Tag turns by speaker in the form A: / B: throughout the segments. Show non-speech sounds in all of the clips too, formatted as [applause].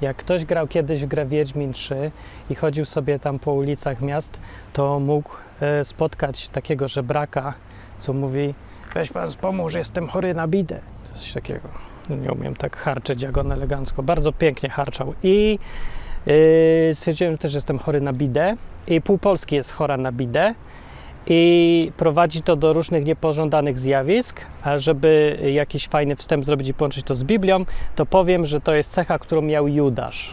A: Jak ktoś grał kiedyś w grę Wiedźmin 3 i chodził sobie tam po ulicach miast, to mógł e, spotkać takiego żebraka, co mówi weź pan pomóż, jestem chory na bidę. Coś takiego. Nie umiem tak harczyć jak on elegancko. Bardzo pięknie harczał. I yy, stwierdziłem też, że jestem chory na bidę. I pół Polski jest chora na bidę. I prowadzi to do różnych niepożądanych zjawisk. A żeby jakiś fajny wstęp zrobić i połączyć to z Biblią, to powiem, że to jest cecha, którą miał Judasz.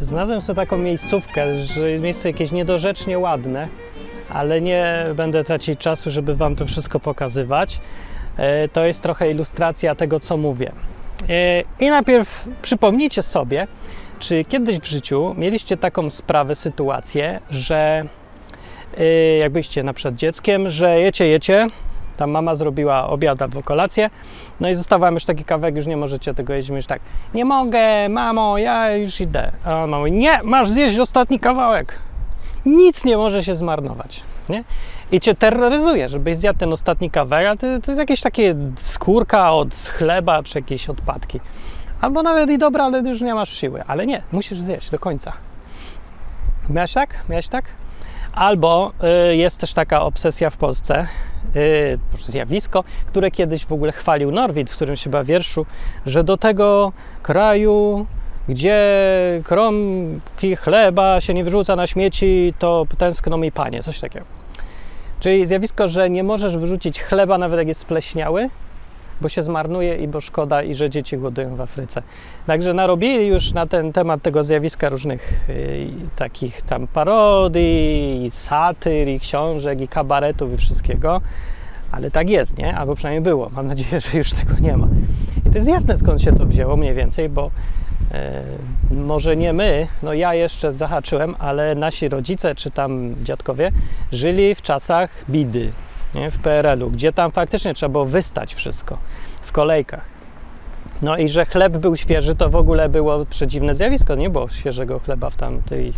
A: Znalazłem sobie taką miejscówkę, że miejsce jakieś niedorzecznie ładne, ale nie będę tracić czasu, żeby Wam to wszystko pokazywać. E, To jest trochę ilustracja tego, co mówię. E, I najpierw przypomnijcie sobie, czy kiedyś w życiu mieliście taką sprawę, sytuację, że e, jakbyście na przykład dzieckiem, że jecie, jecie, tam mama zrobiła obiad albo kolację, no i został wam już taki kawałek, już nie możecie tego jeść, już tak, nie mogę, mamo, ja już idę. A mama mówi, nie, masz zjeść ostatni kawałek. Nic nie może się zmarnować, nie? I cię terroryzuje, żebyś zjadł ten ostatni kawałek, a to, to jest jakieś takie skórka od chleba, czy jakieś odpadki. Albo nawet i dobra, ale już nie masz siły. Ale nie, musisz zjeść do końca. Miałeś tak? Miałeś tak? Albo y, jest też taka obsesja w Polsce, y, zjawisko, które kiedyś w ogóle chwalił Norwid w którymś chyba wierszu, że do tego kraju, gdzie kromki chleba się nie wyrzuca na śmieci, to tęskno mi panie, coś takiego. Czyli zjawisko, że nie możesz wyrzucić chleba, nawet jak jest spleśniały, bo się zmarnuje i bo szkoda, i że dzieci głodują w Afryce. Także narobili już na ten temat tego zjawiska różnych y, takich tam parodii, i satyr, i książek, i kabaretów, i wszystkiego. Ale tak jest, nie? Albo przynajmniej było. Mam nadzieję, że już tego nie ma. I to jest jasne, skąd się to wzięło mniej więcej, bo może nie my, no ja jeszcze zahaczyłem, ale nasi rodzice czy tam dziadkowie żyli w czasach bidy, nie? w PRL-u, gdzie tam faktycznie trzeba było wystać wszystko w kolejkach. No i że chleb był świeży, to w ogóle było przedziwne zjawisko. Nie było świeżego chleba w tamtej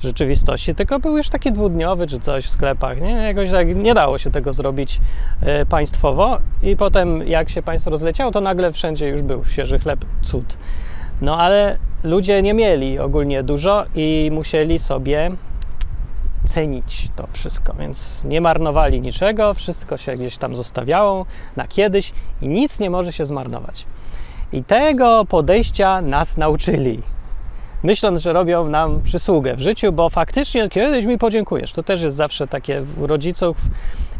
A: rzeczywistości, tylko był już taki dwudniowy czy coś w sklepach. Nie? Jakoś tak nie dało się tego zrobić e, państwowo i potem jak się państwo rozleciało, to nagle wszędzie już był świeży chleb, cud. No ale ludzie nie mieli ogólnie dużo i musieli sobie cenić to wszystko, więc nie marnowali niczego, wszystko się gdzieś tam zostawiało na kiedyś i nic nie może się zmarnować. I tego podejścia nas nauczyli, myśląc, że robią nam przysługę w życiu, bo faktycznie kiedyś mi podziękujesz. To też jest zawsze takie u rodziców,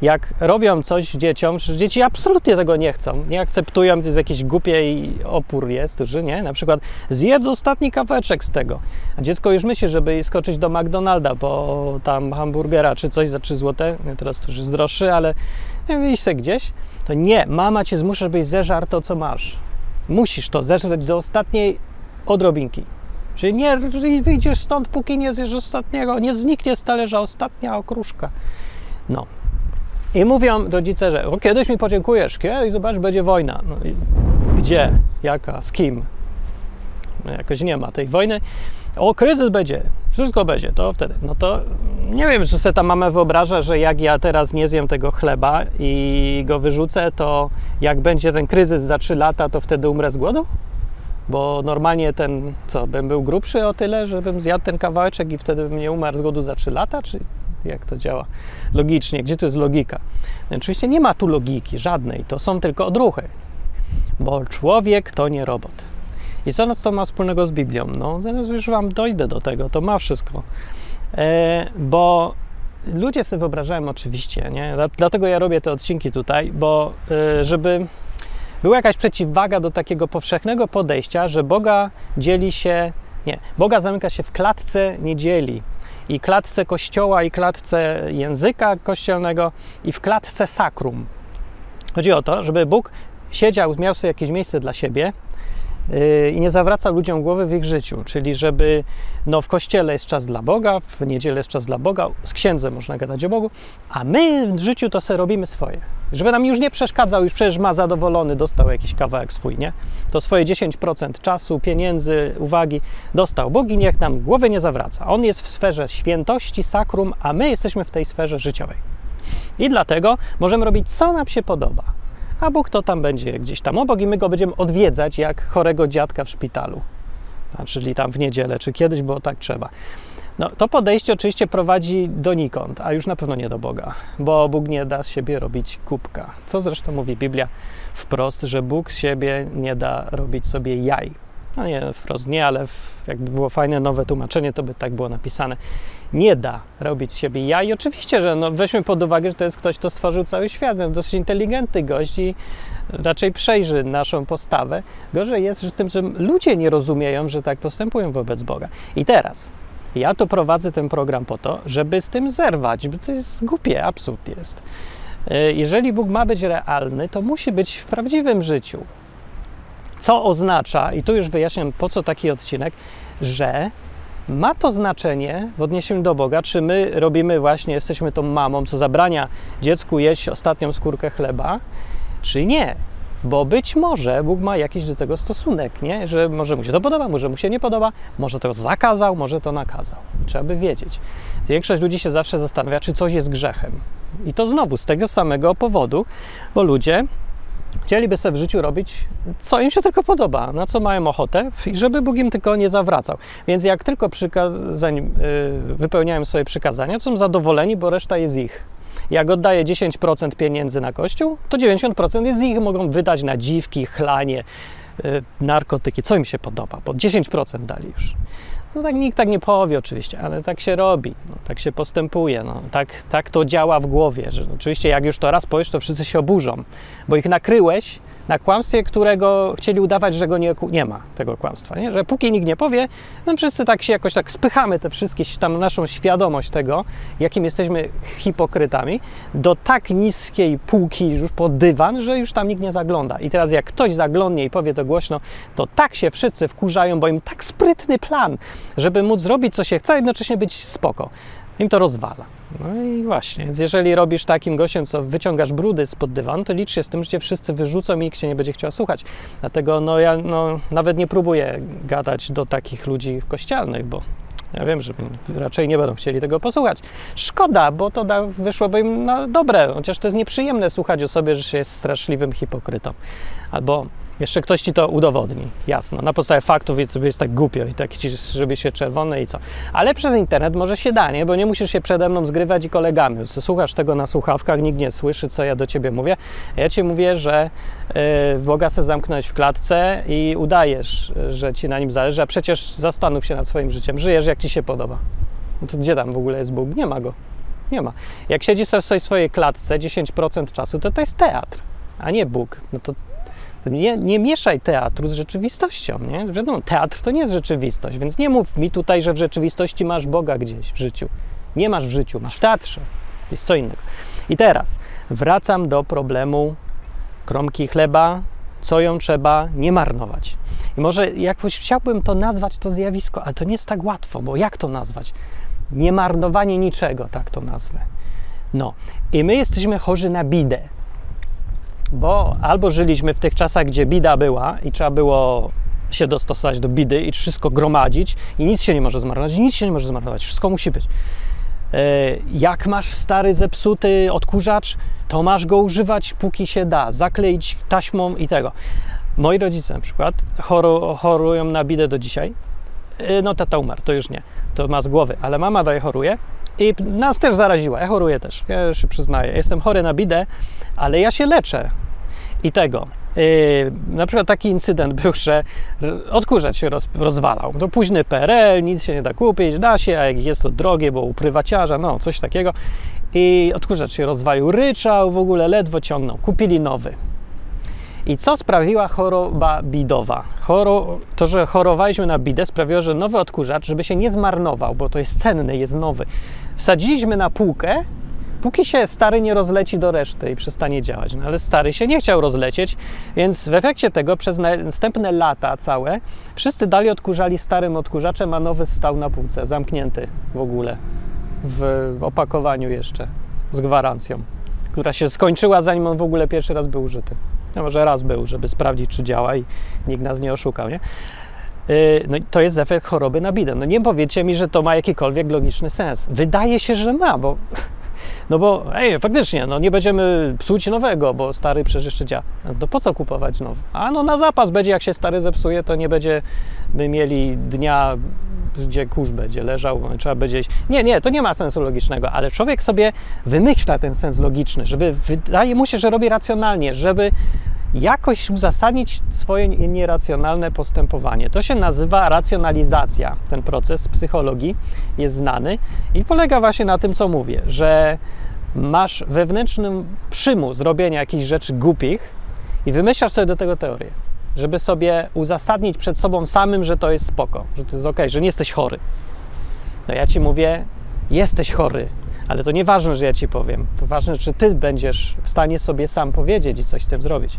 A: jak robią coś dzieciom, że dzieci absolutnie tego nie chcą, nie akceptują, to jest jakieś głupie i opór jest duży, nie? Na przykład zjedz ostatni kaweczek z tego, a dziecko już myśli, żeby skoczyć do McDonalda, bo tam hamburgera czy coś za 3 zł, teraz to już jest droższy, ale wyjść se gdzieś, to nie, mama cię zmusza, żebyś zeżarł to, co masz. Musisz to zeżreć do ostatniej odrobinki. Czyli nie że wyjdziesz stąd, póki nie zjesz ostatniego, nie zniknie z talerza ostatnia okruszka. No. I mówią rodzice, że kiedyś mi podziękujesz, kiedyś zobacz, będzie wojna. No gdzie? Jaka? Z kim? No jakoś nie ma tej wojny. O, kryzys będzie, wszystko będzie, to wtedy. No to nie wiem, czy sobie ta mama wyobraża, że jak ja teraz nie zjem tego chleba i go wyrzucę, to jak będzie ten kryzys za 3 lata, to wtedy umrę z głodu? Bo normalnie ten, co, bym był grubszy o tyle, żebym zjadł ten kawałeczek i wtedy bym nie umarł z głodu za 3 lata, czy jak to działa logicznie? Gdzie to jest logika? Oczywiście nie ma tu logiki żadnej, to są tylko odruchy, bo człowiek to nie robot. I co to ma wspólnego z Biblią? No, zaraz już Wam dojdę do tego, to ma wszystko. E, bo ludzie sobie wyobrażają oczywiście, nie? Dlatego ja robię te odcinki tutaj, bo e, żeby była jakaś przeciwwaga do takiego powszechnego podejścia, że Boga dzieli się, nie, Boga zamyka się w klatce, nie dzieli. I klatce kościoła, i klatce języka kościelnego, i w klatce sakrum. Chodzi o to, żeby Bóg siedział, miał sobie jakieś miejsce dla siebie i nie zawraca ludziom głowy w ich życiu, czyli żeby no, w kościele jest czas dla Boga, w niedzielę jest czas dla Boga, z księdzem można gadać o Bogu, a my w życiu to sobie robimy swoje. Żeby nam już nie przeszkadzał, już przecież ma zadowolony, dostał jakiś kawałek swój, nie? To swoje 10% czasu, pieniędzy, uwagi dostał. Bóg i niech nam głowy nie zawraca. On jest w sferze świętości, sakrum, a my jesteśmy w tej sferze życiowej. I dlatego możemy robić, co nam się podoba. A Bóg to tam będzie gdzieś tam obok i my go będziemy odwiedzać jak chorego dziadka w szpitalu. Czyli tam w niedzielę, czy kiedyś, bo tak trzeba. No, to podejście oczywiście prowadzi donikąd, a już na pewno nie do Boga, bo Bóg nie da z siebie robić kubka. Co zresztą mówi Biblia wprost, że Bóg z siebie nie da robić sobie jaj. No nie wprost nie, ale jakby było fajne nowe tłumaczenie, to by tak było napisane. Nie da robić siebie jaj. I oczywiście, że no, weźmy pod uwagę, że to jest ktoś, kto stworzył cały świat, no, dosyć inteligentny gość i raczej przejrzy naszą postawę. Gorzej jest że tym, że ludzie nie rozumieją, że tak postępują wobec Boga. I teraz ja tu prowadzę ten program po to, żeby z tym zerwać, bo to jest głupie, absurd jest. E, jeżeli Bóg ma być realny, to musi być w prawdziwym życiu. Co oznacza, i tu już wyjaśniam po co taki odcinek, że ma to znaczenie w odniesieniu do Boga, czy my robimy właśnie, jesteśmy tą mamą, co zabrania dziecku jeść ostatnią skórkę chleba, czy nie. Bo być może Bóg ma jakiś do tego stosunek, nie? że może mu się to podoba, może mu się nie podoba, może to zakazał, może to nakazał. Trzeba by wiedzieć. Większość ludzi się zawsze zastanawia, czy coś jest grzechem. I to znowu z tego samego powodu, bo ludzie chcieliby sobie w życiu robić, co im się tylko podoba, na co mają ochotę, i żeby Bóg im tylko nie zawracał. Więc jak tylko przykazań, yy, wypełniają swoje przykazania, to są zadowoleni, bo reszta jest ich. Jak oddaję 10% pieniędzy na kościół, to 90% jest ich, mogą wydać na dziwki, chlanie, yy, narkotyki, co im się podoba, bo 10% dali już. No tak nikt tak nie powie oczywiście, ale tak się robi, no, tak się postępuje, no, tak, tak to działa w głowie, że oczywiście jak już to raz powiesz, to wszyscy się oburzą, bo ich nakryłeś na kłamstwie, którego chcieli udawać, że go nie, nie ma, tego kłamstwa, nie? że póki nikt nie powie, no wszyscy tak się jakoś tak spychamy te wszystkie, tam naszą świadomość tego, jakim jesteśmy hipokrytami, do tak niskiej półki już pod dywan, że już tam nikt nie zagląda. I teraz jak ktoś zaglądnie i powie to głośno, to tak się wszyscy wkurzają, bo im tak sprytny plan, żeby móc zrobić co się chce, a jednocześnie być spoko im to rozwala. No i właśnie, więc jeżeli robisz takim gościem, co wyciągasz brudy spod dywanu, to licz się z tym, że cię wszyscy wyrzucą i nikt się nie będzie chciał słuchać. Dlatego no, ja no, nawet nie próbuję gadać do takich ludzi kościelnych, bo ja wiem, że raczej nie będą chcieli tego posłuchać. Szkoda, bo to da, wyszłoby im na dobre, chociaż to jest nieprzyjemne słuchać o sobie, że się jest straszliwym hipokrytą. Albo jeszcze ktoś ci to udowodni, jasno, na podstawie faktów i sobie jest tak głupio i tak ci żeby się czerwone i co. Ale przez internet może się da, nie? Bo nie musisz się przede mną zgrywać i kolegami. Słuchasz tego na słuchawkach, nikt nie słyszy, co ja do ciebie mówię. Ja ci mówię, że yy, Boga se zamknąć w klatce i udajesz, że ci na nim zależy, a przecież zastanów się nad swoim życiem. Żyjesz jak ci się podoba. No to gdzie tam w ogóle jest Bóg? Nie ma go. Nie ma. Jak siedzisz w swojej klatce 10% czasu, to to jest teatr, a nie Bóg. No to nie, nie mieszaj teatru z rzeczywistością. Nie? Wiadomo, teatr to nie jest rzeczywistość, więc nie mów mi tutaj, że w rzeczywistości masz Boga gdzieś w życiu. Nie masz w życiu, masz w teatrze. To jest co innego. I teraz wracam do problemu kromki chleba, co ją trzeba nie marnować. I może jakoś chciałbym to nazwać, to zjawisko, ale to nie jest tak łatwo, bo jak to nazwać? Nie marnowanie niczego, tak to nazwę. No, i my jesteśmy chorzy na bidę bo albo żyliśmy w tych czasach, gdzie bida była i trzeba było się dostosować do bidy i wszystko gromadzić i nic się nie może zmarnować, nic się nie może zmarnować, wszystko musi być. E, jak masz stary, zepsuty odkurzacz, to masz go używać póki się da, zakleić taśmą i tego. Moi rodzice na przykład choru, chorują na bidę do dzisiaj. E, no tata umarł, to już nie, to ma z głowy, ale mama daje choruje i nas też zaraziła. Ja choruję też, ja się przyznaję. Jestem chory na bidę, ale ja się leczę. I tego. Yy, na przykład taki incydent był, że odkurzacz się roz, rozwalał. To późny PRL, nic się nie da kupić, da się, a jak jest to drogie, bo u prywaciarza, no coś takiego. I odkurzacz się rozwalił, ryczał, w ogóle ledwo ciągnął. Kupili nowy. I co sprawiła choroba bidowa? Choro, to, że chorowaliśmy na bidę, sprawiło, że nowy odkurzacz, żeby się nie zmarnował, bo to jest cenny, jest nowy, wsadziliśmy na półkę, Póki się stary nie rozleci do reszty i przestanie działać. No ale stary się nie chciał rozlecieć, więc w efekcie tego przez następne lata całe wszyscy dalej odkurzali starym odkurzaczem, a nowy stał na półce, zamknięty w ogóle, w opakowaniu jeszcze, z gwarancją, która się skończyła zanim on w ogóle pierwszy raz był użyty. No może raz był, żeby sprawdzić, czy działa i nikt nas nie oszukał, nie? Yy, no to jest efekt choroby na bidę. No nie powiecie mi, że to ma jakikolwiek logiczny sens. Wydaje się, że ma, bo no bo ej, faktycznie, no nie będziemy psuć nowego, bo stary przecież jeszcze działa. No po co kupować nowy? A no na zapas będzie, jak się stary zepsuje, to nie będziemy mieli dnia, gdzie kurz będzie leżał, no, trzeba będzie. Nie, nie, to nie ma sensu logicznego, ale człowiek sobie wymyśla ten sens logiczny, żeby wydaje mu się, że robi racjonalnie, żeby jakoś uzasadnić swoje nieracjonalne postępowanie. To się nazywa racjonalizacja. Ten proces psychologii jest znany i polega właśnie na tym, co mówię, że masz wewnętrzny przymus robienia jakichś rzeczy głupich i wymyślasz sobie do tego teorię, żeby sobie uzasadnić przed sobą samym, że to jest spoko, że to jest ok, że nie jesteś chory. No ja ci mówię, jesteś chory, ale to nieważne, że ja ci powiem. To ważne, czy ty będziesz w stanie sobie sam powiedzieć i coś z tym zrobić.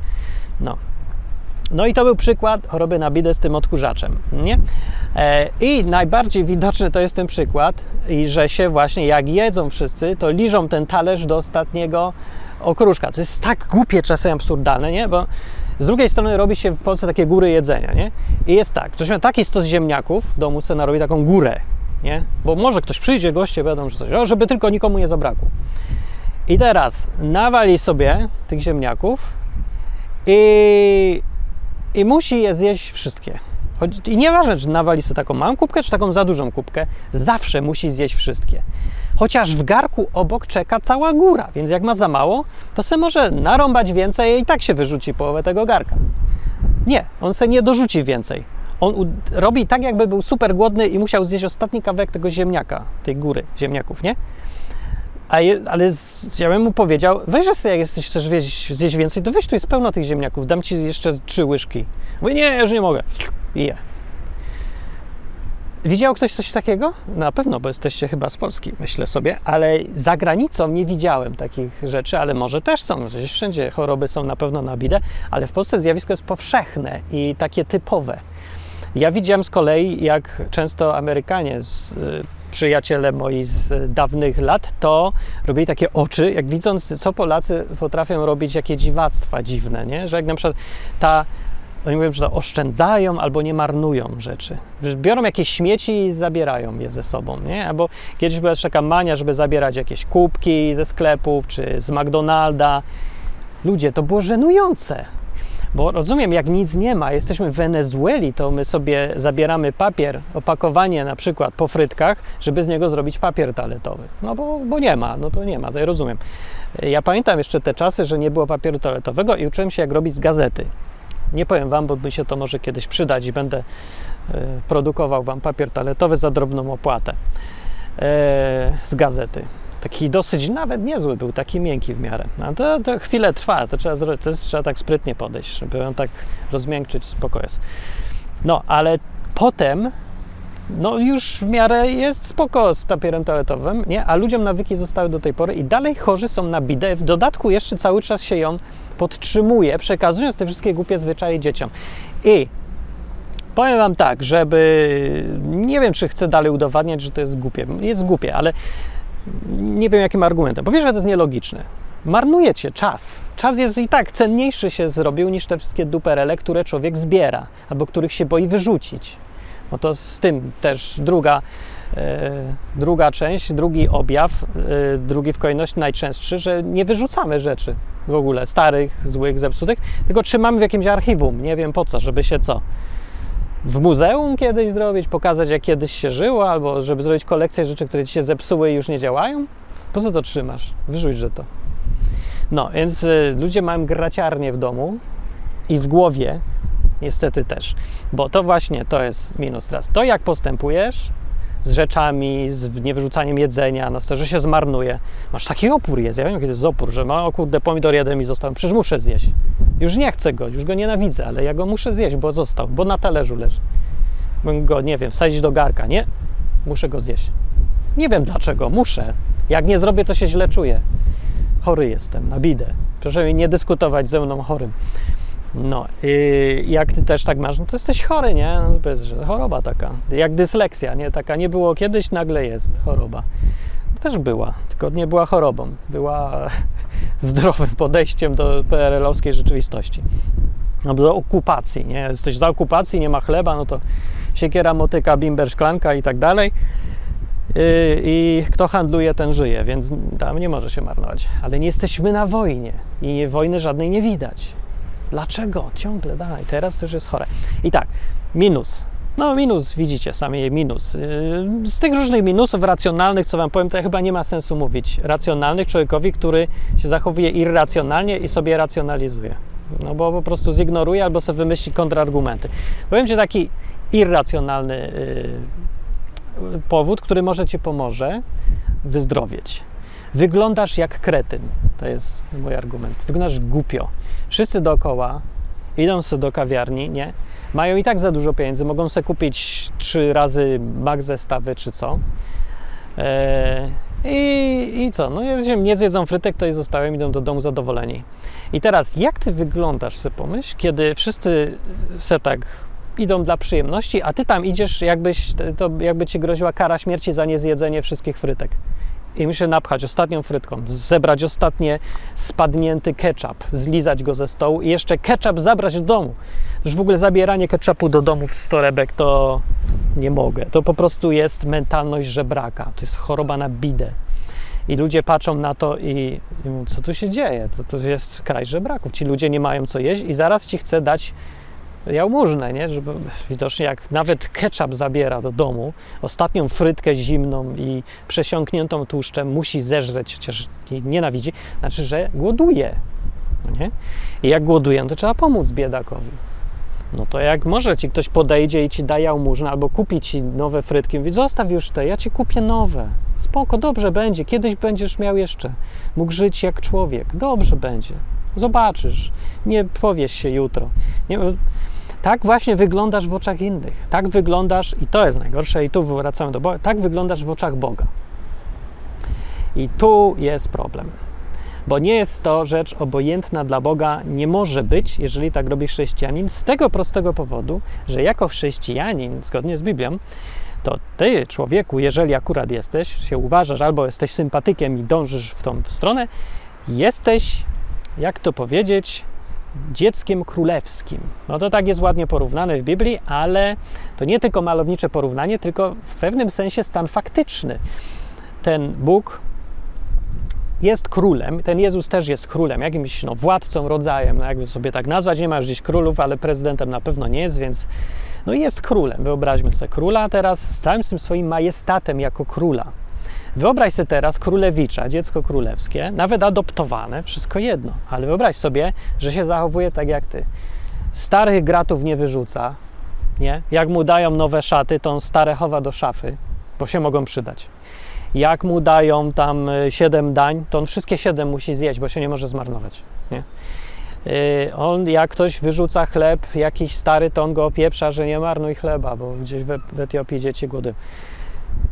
A: No. No i to był przykład choroby na bidę z tym odkurzaczem, nie? E, I najbardziej widoczny to jest ten przykład, i że się właśnie jak jedzą wszyscy, to liżą ten talerz do ostatniego okruszka. To jest tak głupie, czasem absurdalne, nie? Bo z drugiej strony robi się w Polsce takie góry jedzenia, nie? I jest tak, ktoś ma taki stos ziemniaków w domu, sobie narobi taką górę, nie? Bo może ktoś przyjdzie, goście będą, że coś, żeby tylko nikomu nie zabrakło. I teraz nawali sobie tych ziemniaków i, i musi je zjeść wszystkie. I nieważne, czy nawali sobie taką małą kubkę, czy taką za dużą kubkę, zawsze musi zjeść wszystkie. Chociaż w garku obok czeka cała góra, więc jak ma za mało, to se może narąbać więcej i tak się wyrzuci połowę tego garka. Nie, on se nie dorzuci więcej on robi tak, jakby był super głodny i musiał zjeść ostatni kawałek tego ziemniaka, tej góry ziemniaków, nie? A je, ale z, ja bym mu powiedział, weź sobie, jak jesteś, chcesz zjeść, zjeść więcej, to weź tu jest pełno tych ziemniaków, dam ci jeszcze trzy łyżki. Mówi, nie, już nie mogę. I je. Widział ktoś coś takiego? Na pewno, bo jesteście chyba z Polski, myślę sobie, ale za granicą nie widziałem takich rzeczy, ale może też są. Gdzieś wszędzie choroby są na pewno na bidę, ale w Polsce zjawisko jest powszechne i takie typowe. Ja widziałem z kolei, jak często Amerykanie, z, y, przyjaciele moi z dawnych lat, to robili takie oczy, jak widząc, co Polacy potrafią robić, jakie dziwactwa dziwne, nie? Że jak na przykład ta oni mówią, że to oszczędzają albo nie marnują rzeczy. Biorą jakieś śmieci i zabierają je ze sobą, nie? Albo kiedyś była taka mania, żeby zabierać jakieś kubki ze sklepów czy z McDonalda. Ludzie, to było żenujące. Bo rozumiem, jak nic nie ma, jesteśmy w Wenezueli, to my sobie zabieramy papier, opakowanie na przykład po frytkach, żeby z niego zrobić papier toaletowy. No bo, bo nie ma, no to nie ma, to ja rozumiem. Ja pamiętam jeszcze te czasy, że nie było papieru toaletowego i uczyłem się, jak robić z gazety. Nie powiem Wam, bo by się to może kiedyś przydać i będę e, produkował Wam papier toaletowy za drobną opłatę e, z gazety. Taki dosyć nawet niezły był, taki miękki w miarę. No to, to chwilę trwa, to trzeba, to trzeba tak sprytnie podejść, żeby ją tak rozmiękczyć, spoko jest. No, ale potem no już w miarę jest spoko z papierem toaletowym, nie? A ludziom nawyki zostały do tej pory i dalej chorzy są na bidę. W dodatku jeszcze cały czas się ją podtrzymuje, przekazując te wszystkie głupie zwyczaje dzieciom. I powiem Wam tak, żeby nie wiem, czy chcę dalej udowadniać, że to jest głupie. Jest głupie, ale nie wiem jakim argumentem. Powiesz, że to jest nielogiczne. Marnujecie czas. Czas jest i tak cenniejszy się zrobił niż te wszystkie duperele, które człowiek zbiera albo których się boi wyrzucić. No to z tym też druga, e, druga część, drugi objaw, e, drugi w kolejności najczęstszy, że nie wyrzucamy rzeczy w ogóle starych, złych, zepsutych, tylko trzymamy w jakimś archiwum. Nie wiem po co, żeby się co w muzeum kiedyś zrobić, pokazać jak kiedyś się żyło, albo żeby zrobić kolekcję rzeczy, które ci się zepsuły i już nie działają? Po co to trzymasz? Wyrzuć, że to. No, więc y, ludzie mają graciarnię w domu i w głowie niestety też, bo to właśnie to jest minus teraz. To jak postępujesz z rzeczami, z niewyrzucaniem jedzenia, no to, że się zmarnuje. Masz taki opór jest, ja wiem, kiedy jest opór, że ma, o kurde, pomidor jeden mi został, przecież muszę zjeść. Już nie chcę go, już go nienawidzę, ale ja go muszę zjeść, bo został, bo na talerzu leży. Bym go, nie wiem, wsadzić do garka, nie? Muszę go zjeść. Nie wiem dlaczego, muszę. Jak nie zrobię, to się źle czuję. Chory jestem, na bidę. Proszę mi nie dyskutować ze mną chorym. No, jak ty też tak masz, no to jesteś chory, nie? No, choroba taka. Jak dysleksja, nie? Taka nie było kiedyś, nagle jest choroba. Też była, tylko nie była chorobą. Była [laughs] zdrowym podejściem do PRL-owskiej rzeczywistości. No, do okupacji, nie? Jesteś za okupacji, nie ma chleba, no to siekiera, motyka, bimber, szklanka i tak dalej. I kto handluje, ten żyje, więc tam nie może się marnować. Ale nie jesteśmy na wojnie i wojny żadnej nie widać. Dlaczego? Ciągle dalej. Teraz już jest chore. I tak, minus. No minus, widzicie sami minus. Yy, z tych różnych minusów racjonalnych, co wam powiem, to chyba nie ma sensu mówić. Racjonalnych człowiekowi, który się zachowuje irracjonalnie i sobie racjonalizuje. No bo po prostu zignoruje albo sobie wymyśli kontrargumenty. Powiem ci taki irracjonalny yy, powód, który może ci pomoże wyzdrowieć. Wyglądasz jak kretyn. To jest mój argument. Wyglądasz głupio. Wszyscy dookoła idą sobie do kawiarni, nie? Mają i tak za dużo pieniędzy, mogą sobie kupić trzy razy mak zestawy czy co. Eee, i, I co? No jeżeli nie zjedzą frytek, to i zostałem, idą do domu zadowoleni. I teraz, jak ty wyglądasz, sobie pomyśl, kiedy wszyscy se tak idą dla przyjemności, a ty tam idziesz, jakbyś, to jakby ci groziła kara śmierci za niezjedzenie wszystkich frytek i muszę napchać ostatnią frytką, zebrać ostatnie spadnięty ketchup, zlizać go ze stołu i jeszcze ketchup zabrać do domu. Już w ogóle zabieranie ketchupu do domu w torebek to nie mogę. To po prostu jest mentalność żebraka. To jest choroba na bidę. I ludzie patrzą na to i, i mówią, co tu się dzieje? To, to jest kraj żebraków. Ci ludzie nie mają co jeść i zaraz ci chce dać jałmużnę, nie? Żeby widocznie jak nawet ketchup zabiera do domu, ostatnią frytkę zimną i przesiąkniętą tłuszczem musi zeżreć, chociaż nienawidzi, znaczy, że głoduje. No nie? I jak głoduje, to trzeba pomóc biedakowi. No to jak może ci ktoś podejdzie i ci da jałmużnę albo kupi ci nowe frytki, mówi zostaw już te, ja ci kupię nowe. Spoko, dobrze będzie, kiedyś będziesz miał jeszcze. Mógł żyć jak człowiek, dobrze będzie. Zobaczysz, nie powiesz się jutro. Nie, tak właśnie wyglądasz w oczach innych. Tak wyglądasz, i to jest najgorsze, i tu wracamy do Boga, tak wyglądasz w oczach Boga. I tu jest problem. Bo nie jest to rzecz obojętna dla Boga, nie może być, jeżeli tak robi chrześcijanin, z tego prostego powodu, że jako chrześcijanin, zgodnie z Biblią, to ty, człowieku, jeżeli akurat jesteś, się uważasz, albo jesteś sympatykiem i dążysz w tą stronę, jesteś, jak to powiedzieć, dzieckiem królewskim. No to tak jest ładnie porównane w Biblii, ale to nie tylko malownicze porównanie, tylko w pewnym sensie stan faktyczny. Ten Bóg jest królem, ten Jezus też jest królem, jakimś no, władcą, rodzajem, no jakby sobie tak nazwać, nie ma już gdzieś królów, ale prezydentem na pewno nie jest, więc no jest królem, wyobraźmy sobie króla teraz z całym tym swoim majestatem jako króla. Wyobraź sobie teraz królewicza, dziecko królewskie, nawet adoptowane, wszystko jedno, ale wyobraź sobie, że się zachowuje tak jak ty. Starych gratów nie wyrzuca, nie? Jak mu dają nowe szaty, to on stare chowa do szafy, bo się mogą przydać. Jak mu dają tam y, siedem dań, to on wszystkie siedem musi zjeść, bo się nie może zmarnować, nie? Y, on, jak ktoś wyrzuca chleb jakiś stary, to on go opieprza, że nie marnuj chleba, bo gdzieś w Etiopii dzieci głodują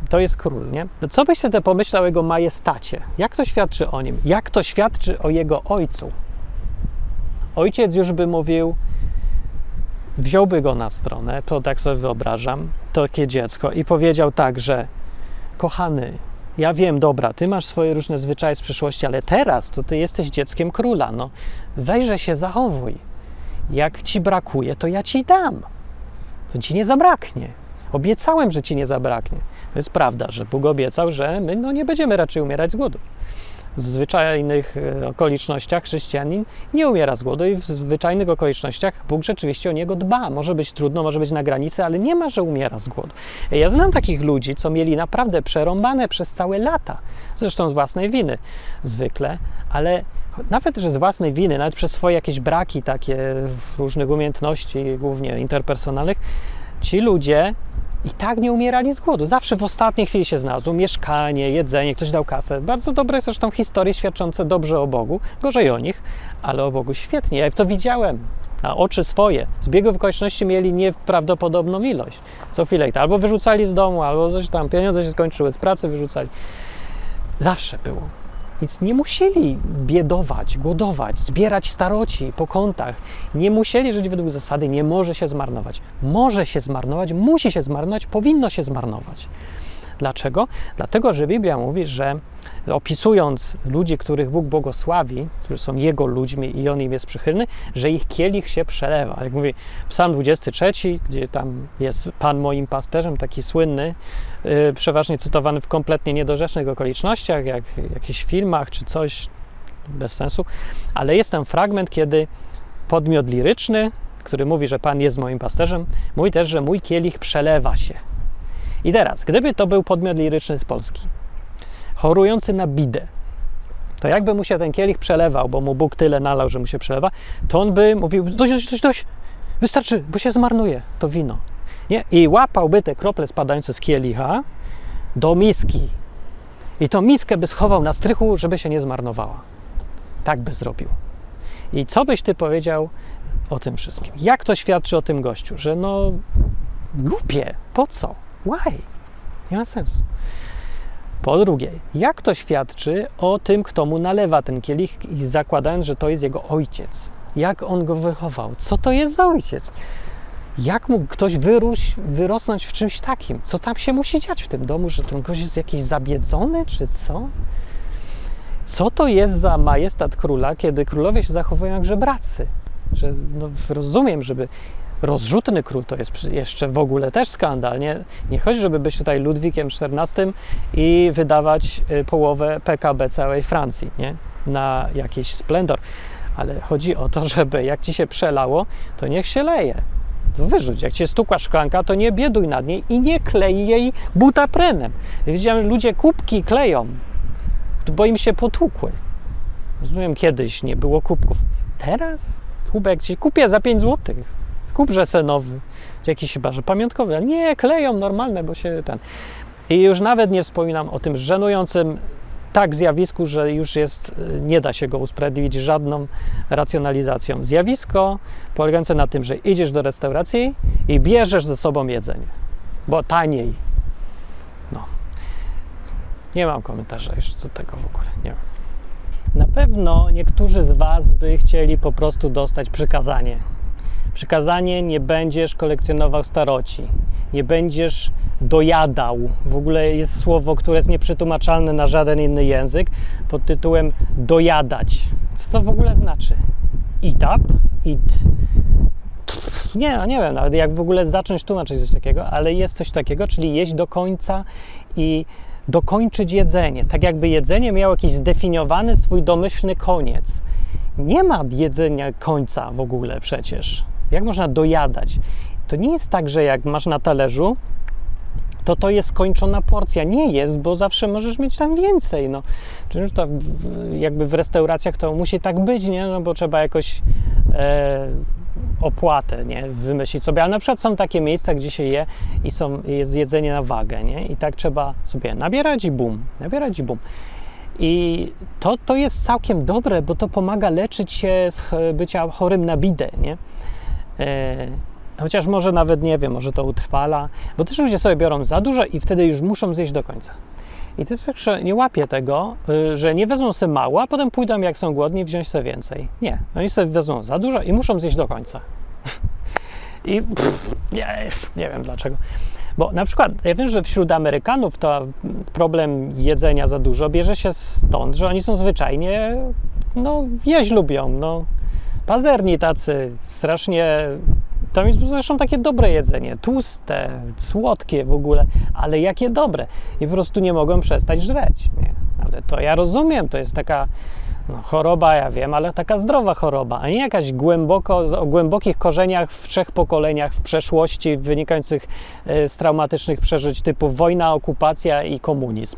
A: to jest król, nie? Co byś sobie pomyślał o jego majestacie? Jak to świadczy o nim? Jak to świadczy o jego ojcu? Ojciec już by mówił, wziąłby go na stronę, to tak sobie wyobrażam, takie dziecko, i powiedział tak, że kochany, ja wiem, dobra, ty masz swoje różne zwyczaje z przyszłości, ale teraz to ty jesteś dzieckiem króla, no weźże się zachowuj. Jak ci brakuje, to ja ci dam. To ci nie zabraknie. Obiecałem, że ci nie zabraknie. To jest prawda, że Bóg obiecał, że my no, nie będziemy raczej umierać z głodu. W zwyczajnych e, okolicznościach chrześcijanin nie umiera z głodu i w zwyczajnych okolicznościach Bóg rzeczywiście o niego dba. Może być trudno, może być na granicy, ale nie ma, że umiera z głodu. Ja znam takich ludzi, co mieli naprawdę przerąbane przez całe lata, zresztą z własnej winy zwykle, ale nawet, że z własnej winy, nawet przez swoje jakieś braki takie różnych umiejętności, głównie interpersonalnych, ci ludzie i tak nie umierali z głodu. Zawsze w ostatniej chwili się znalazło mieszkanie, jedzenie, ktoś dał kasę. Bardzo dobre zresztą historie świadczące dobrze o Bogu, gorzej o nich, ale o Bogu świetnie. Ja to widziałem na oczy swoje. Z biegów okoliczności mieli nieprawdopodobną ilość. Co chwilę albo wyrzucali z domu, albo coś tam, pieniądze się skończyły, z pracy wyrzucali. Zawsze było. Więc nie musieli biedować, głodować, zbierać staroci po kątach. Nie musieli żyć według zasady, nie może się zmarnować. Może się zmarnować, musi się zmarnować, powinno się zmarnować. Dlaczego? Dlatego, że Biblia mówi, że opisując ludzi, których Bóg błogosławi, którzy są Jego ludźmi i On im jest przychylny, że ich kielich się przelewa. Jak mówi Psalm 23, gdzie tam jest Pan moim pasterzem, taki słynny, yy, przeważnie cytowany w kompletnie niedorzecznych okolicznościach, jak w jakichś filmach czy coś, bez sensu, ale jest tam fragment, kiedy podmiot liryczny, który mówi, że Pan jest moim pasterzem, mówi też, że mój kielich przelewa się. I teraz, gdyby to był podmiot liryczny z Polski, chorujący na bidę, to jakby mu się ten kielich przelewał, bo mu Bóg tyle nalał, że mu się przelewa, to on by mówił, dość, dość, dość, dość, wystarczy, bo się zmarnuje to wino. Nie? I łapałby te krople spadające z kielicha do miski. I tą miskę by schował na strychu, żeby się nie zmarnowała. Tak by zrobił. I co byś ty powiedział o tym wszystkim? Jak to świadczy o tym gościu? Że no głupie, po co? Why? Nie ma sensu. Po drugie, jak to świadczy o tym, kto mu nalewa ten kielich, zakładając, że to jest jego ojciec? Jak on go wychował? Co to jest za ojciec? Jak mógł ktoś wyróś, wyrosnąć w czymś takim? Co tam się musi dziać w tym domu? Że ten gość jest jakiś zabiedzony, czy co? Co to jest za majestat króla, kiedy królowie się zachowują jak żebracy? Że no, rozumiem, żeby rozrzutny król to jest jeszcze w ogóle też skandal. Nie, nie chodzi, żeby być tutaj Ludwikiem XIV i wydawać y, połowę PKB całej Francji nie? na jakiś splendor. Ale chodzi o to, [laughs] żeby jak ci się przelało, to niech się leje. To wyrzuć. Jak cię stukła szklanka, to nie bieduj nad niej i nie klej jej butaprenem. Widziałem, że ludzie kubki kleją, bo im się potłukły. Rozumiem, kiedyś nie było kubków. Teraz kubek ci kupię za 5 złotych kuprze senowy, czy jakiś chyba, że pamiątkowy, ale nie, kleją normalne, bo się ten... I już nawet nie wspominam o tym żenującym tak zjawisku, że już jest, nie da się go usprawiedliwić żadną racjonalizacją. Zjawisko polegające na tym, że idziesz do restauracji i bierzesz ze sobą jedzenie, bo taniej. No. Nie mam komentarza jeszcze do tego w ogóle, nie mam. Na pewno niektórzy z Was by chcieli po prostu dostać przykazanie Przykazanie nie będziesz kolekcjonował staroci, nie będziesz dojadał. W ogóle jest słowo, które jest nieprzetłumaczalne na żaden inny język pod tytułem dojadać. Co to w ogóle znaczy? Eat up? Eat. Nie, no nie wiem nawet jak w ogóle zacząć tłumaczyć coś takiego, ale jest coś takiego, czyli jeść do końca i dokończyć jedzenie. Tak jakby jedzenie miało jakiś zdefiniowany swój domyślny koniec. Nie ma jedzenia końca w ogóle przecież. Jak można dojadać? To nie jest tak, że jak masz na talerzu, to to jest skończona porcja. Nie jest, bo zawsze możesz mieć tam więcej. No. Czyli to jakby w restauracjach to musi tak być, nie? No bo trzeba jakoś e, opłatę nie? wymyślić sobie. Ale na przykład są takie miejsca, gdzie się je i są, jest jedzenie na wagę, nie? I tak trzeba sobie nabierać i bum, nabierać i bum. I to, to jest całkiem dobre, bo to pomaga leczyć się z bycia chorym na bidę, nie? E, chociaż może nawet nie wiem, może to utrwala, bo też ludzie sobie biorą za dużo i wtedy już muszą zjeść do końca. I też nie łapię tego, y, że nie wezmą sobie mało, a potem pójdą, jak są głodni, wziąć sobie więcej. Nie, oni sobie wezmą za dużo i muszą zjeść do końca. [laughs] I pff, nie, nie wiem dlaczego. Bo na przykład, ja wiem, że wśród Amerykanów to problem jedzenia za dużo bierze się stąd, że oni są zwyczajnie, no, jeść lubią, no, pazerni tacy, strasznie. Tam jest zresztą takie dobre jedzenie, tłuste, słodkie w ogóle, ale jakie dobre. I po prostu nie mogą przestać żreć. Nie? Ale to ja rozumiem, to jest taka no, choroba, ja wiem, ale taka zdrowa choroba, a nie jakaś głęboko, o głębokich korzeniach w trzech pokoleniach w przeszłości wynikających e, z traumatycznych przeżyć typu wojna, okupacja i komunizm.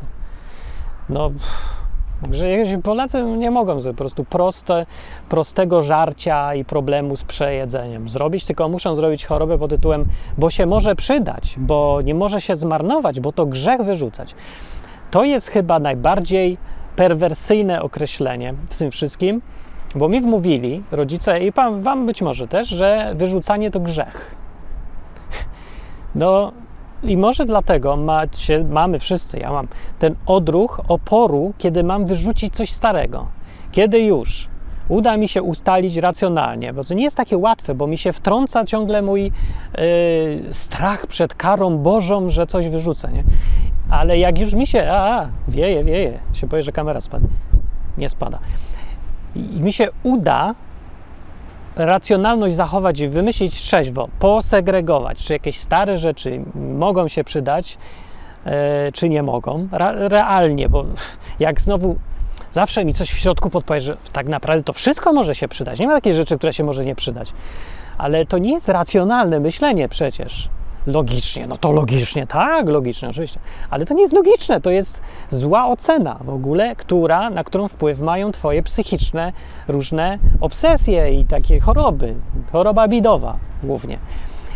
A: No. Pff Także Polacy nie mogą sobie po prostu proste, prostego żarcia i problemu z przejedzeniem zrobić, tylko muszą zrobić chorobę pod tytułem, bo się może przydać, bo nie może się zmarnować, bo to grzech wyrzucać. To jest chyba najbardziej perwersyjne określenie w tym wszystkim, bo mi wmówili rodzice i wam być może też, że wyrzucanie to grzech. No, I może dlatego macie, mamy wszyscy, ja mam ten odruch oporu, kiedy mam wyrzucić coś starego. Kiedy już uda mi się ustalić racjonalnie, bo to nie jest takie łatwe, bo mi się wtrąca ciągle mój yy, strach przed karą Bożą, że coś wyrzucę. Nie? Ale jak już mi się, a, wieje, wieje, się boję, że kamera spadnie. Nie spada. I mi się uda racjonalność zachować i wymyślić trzeźwo, posegregować, czy jakieś stare rzeczy mogą się przydać, e, czy nie mogą, realnie, bo jak znowu zawsze mi coś w środku podpowie, że tak naprawdę to wszystko może się przydać. Nie ma takiej rzeczy, która się może nie przydać. Ale to nie jest racjonalne myślenie przecież. Logicznie, no to logicznie, tak, logicznie, oczywiście. Ale to nie jest logiczne, to jest zła ocena w ogóle, która, na którą wpływ mają Twoje psychiczne różne obsesje i takie choroby. Choroba bidowa głównie.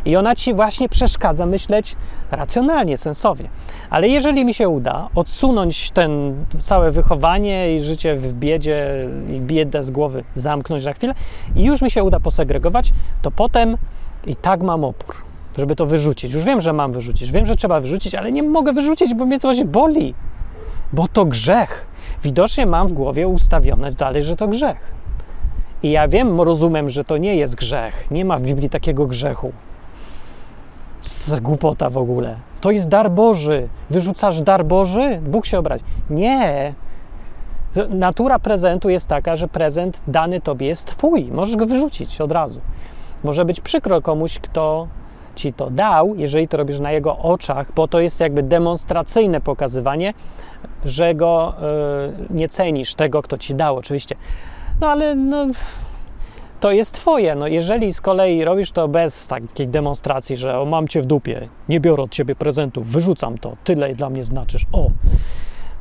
A: I ona ci właśnie przeszkadza myśleć racjonalnie, sensownie. Ale jeżeli mi się uda odsunąć ten całe wychowanie i życie w biedzie i biedę z głowy zamknąć na chwilę i już mi się uda posegregować, to potem i tak mam opór, żeby to wyrzucić. Już wiem, że mam wyrzucić, wiem, że trzeba wyrzucić, ale nie mogę wyrzucić, bo mnie coś boli. Bo to grzech. Widocznie mam w głowie ustawione dalej, że to grzech. I ja wiem, rozumiem, że to nie jest grzech. Nie ma w Biblii takiego grzechu za głupota w ogóle. To jest dar Boży. Wyrzucasz dar Boży? Bóg się obrazi. Nie. Natura prezentu jest taka, że prezent dany tobie jest twój. Możesz go wyrzucić od razu. Może być przykro komuś, kto ci to dał, jeżeli to robisz na jego oczach, bo to jest jakby demonstracyjne pokazywanie, że go y, nie cenisz, tego, kto ci dał, oczywiście. No ale no, to jest twoje. No jeżeli z kolei robisz to bez takiej demonstracji, że o, mam cię w dupie, nie biorę od ciebie prezentów, wyrzucam to, tyle dla mnie znaczysz, o.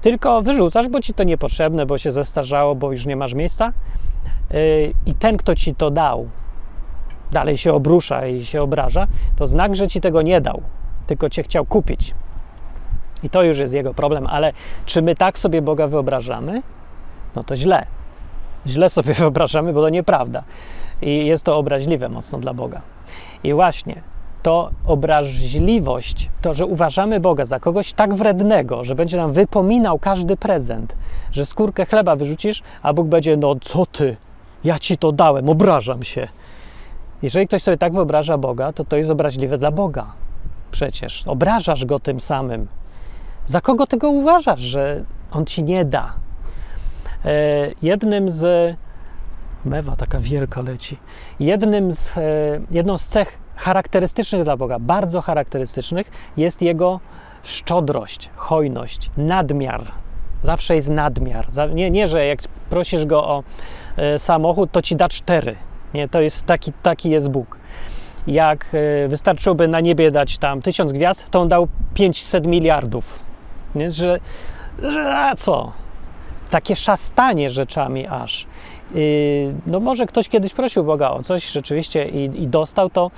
A: Tylko wyrzucasz, bo ci to niepotrzebne, bo się zestarzało, bo już nie masz miejsca. Yy, I ten, kto ci to dał, dalej się obrusza i się obraża, to znak, że ci tego nie dał, tylko cię chciał kupić. I to już jest jego problem, ale czy my tak sobie Boga wyobrażamy? No to źle źle sobie [laughs] wyobrażamy, bo to nieprawda. I jest to obraźliwe mocno dla Boga. I właśnie to obraźliwość, to, że uważamy Boga za kogoś tak wrednego, że będzie nam wypominał każdy prezent, że skórkę chleba wyrzucisz, a Bóg będzie, no co ty, ja ci to dałem, obrażam się. Jeżeli ktoś sobie tak wyobraża Boga, to to jest obraźliwe dla Boga. Przecież obrażasz go tym samym. Za kogo ty go uważasz, że on ci nie da? E, jednym z mewa taka wielka leci. Jednym z, e, jedną z cech charakterystycznych dla Boga, bardzo charakterystycznych, jest jego szczodrość, hojność, nadmiar. Zawsze jest nadmiar. Nie, nie że jak prosisz go o e, samochód, to ci da cztery. Nie, to jest taki, taki jest Bóg. Jak wystarczyłoby na niebie dać tam tysiąc gwiazd, to on dał 500 miliardów. Nie, że, że a co? takie szastanie rzeczami aż. No może ktoś kiedyś prosił Boga o coś rzeczywiście i, i dostał to.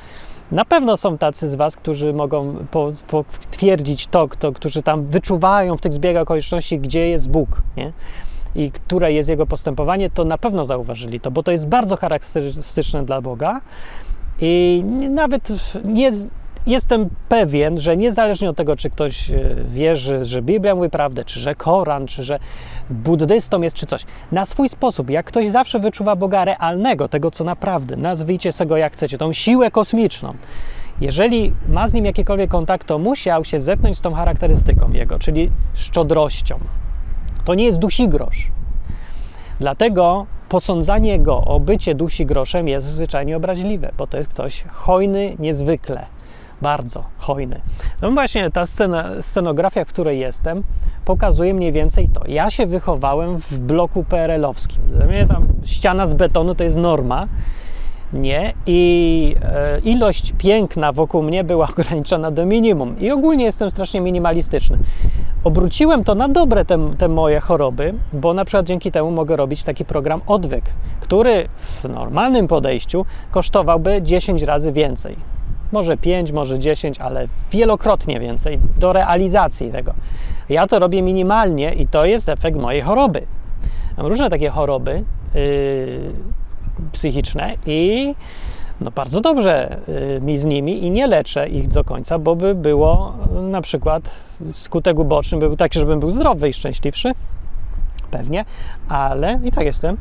A: Na pewno są tacy z Was, którzy mogą potwierdzić to, kto, którzy tam wyczuwają w tych zbiegach okoliczności, gdzie jest Bóg, nie? I które jest Jego postępowanie, to na pewno zauważyli to, bo to jest bardzo charakterystyczne dla Boga. I nawet nie, jestem pewien, że niezależnie od tego, czy ktoś e, wierzy, że Biblia mówi prawdę, czy że Koran, czy że buddystą jest, czy coś, na swój sposób, jak ktoś zawsze wyczuwa Boga realnego, tego co naprawdę, nazwijcie sobie jak chcecie, tą siłę kosmiczną, jeżeli ma z nim jakikolwiek kontakt, to musiał się zetknąć z tą charakterystyką jego, czyli szczodrością. To nie jest dusi grosz. Dlatego posądzanie go o bycie dusi groszem jest zwyczajnie obraźliwe, bo to jest ktoś hojny niezwykle bardzo hojny. No właśnie ta scena, scenografia, w której jestem, pokazuje mniej więcej to. Ja się wychowałem w bloku PRL-owskim. Dla mnie tam ściana z betonu to jest norma. Nie, i e, ilość piękna wokół mnie była [laughs] ograniczona do minimum. I ogólnie jestem strasznie minimalistyczny. Obróciłem to na dobre te, te moje choroby, bo na przykład dzięki temu mogę robić taki program odwyk, który w normalnym podejściu kosztowałby 10 razy więcej może 5, może 10, ale wielokrotnie więcej do realizacji tego. Ja to robię minimalnie i to jest efekt mojej choroby. Mam różne takie choroby yy, psychiczne i no bardzo dobrze y, mi z nimi i nie leczę ich do końca, bo by było y, na przykład skutek uboczny by był taki, żebym był zdrowy i szczęśliwszy, pewnie, ale i tak jestem,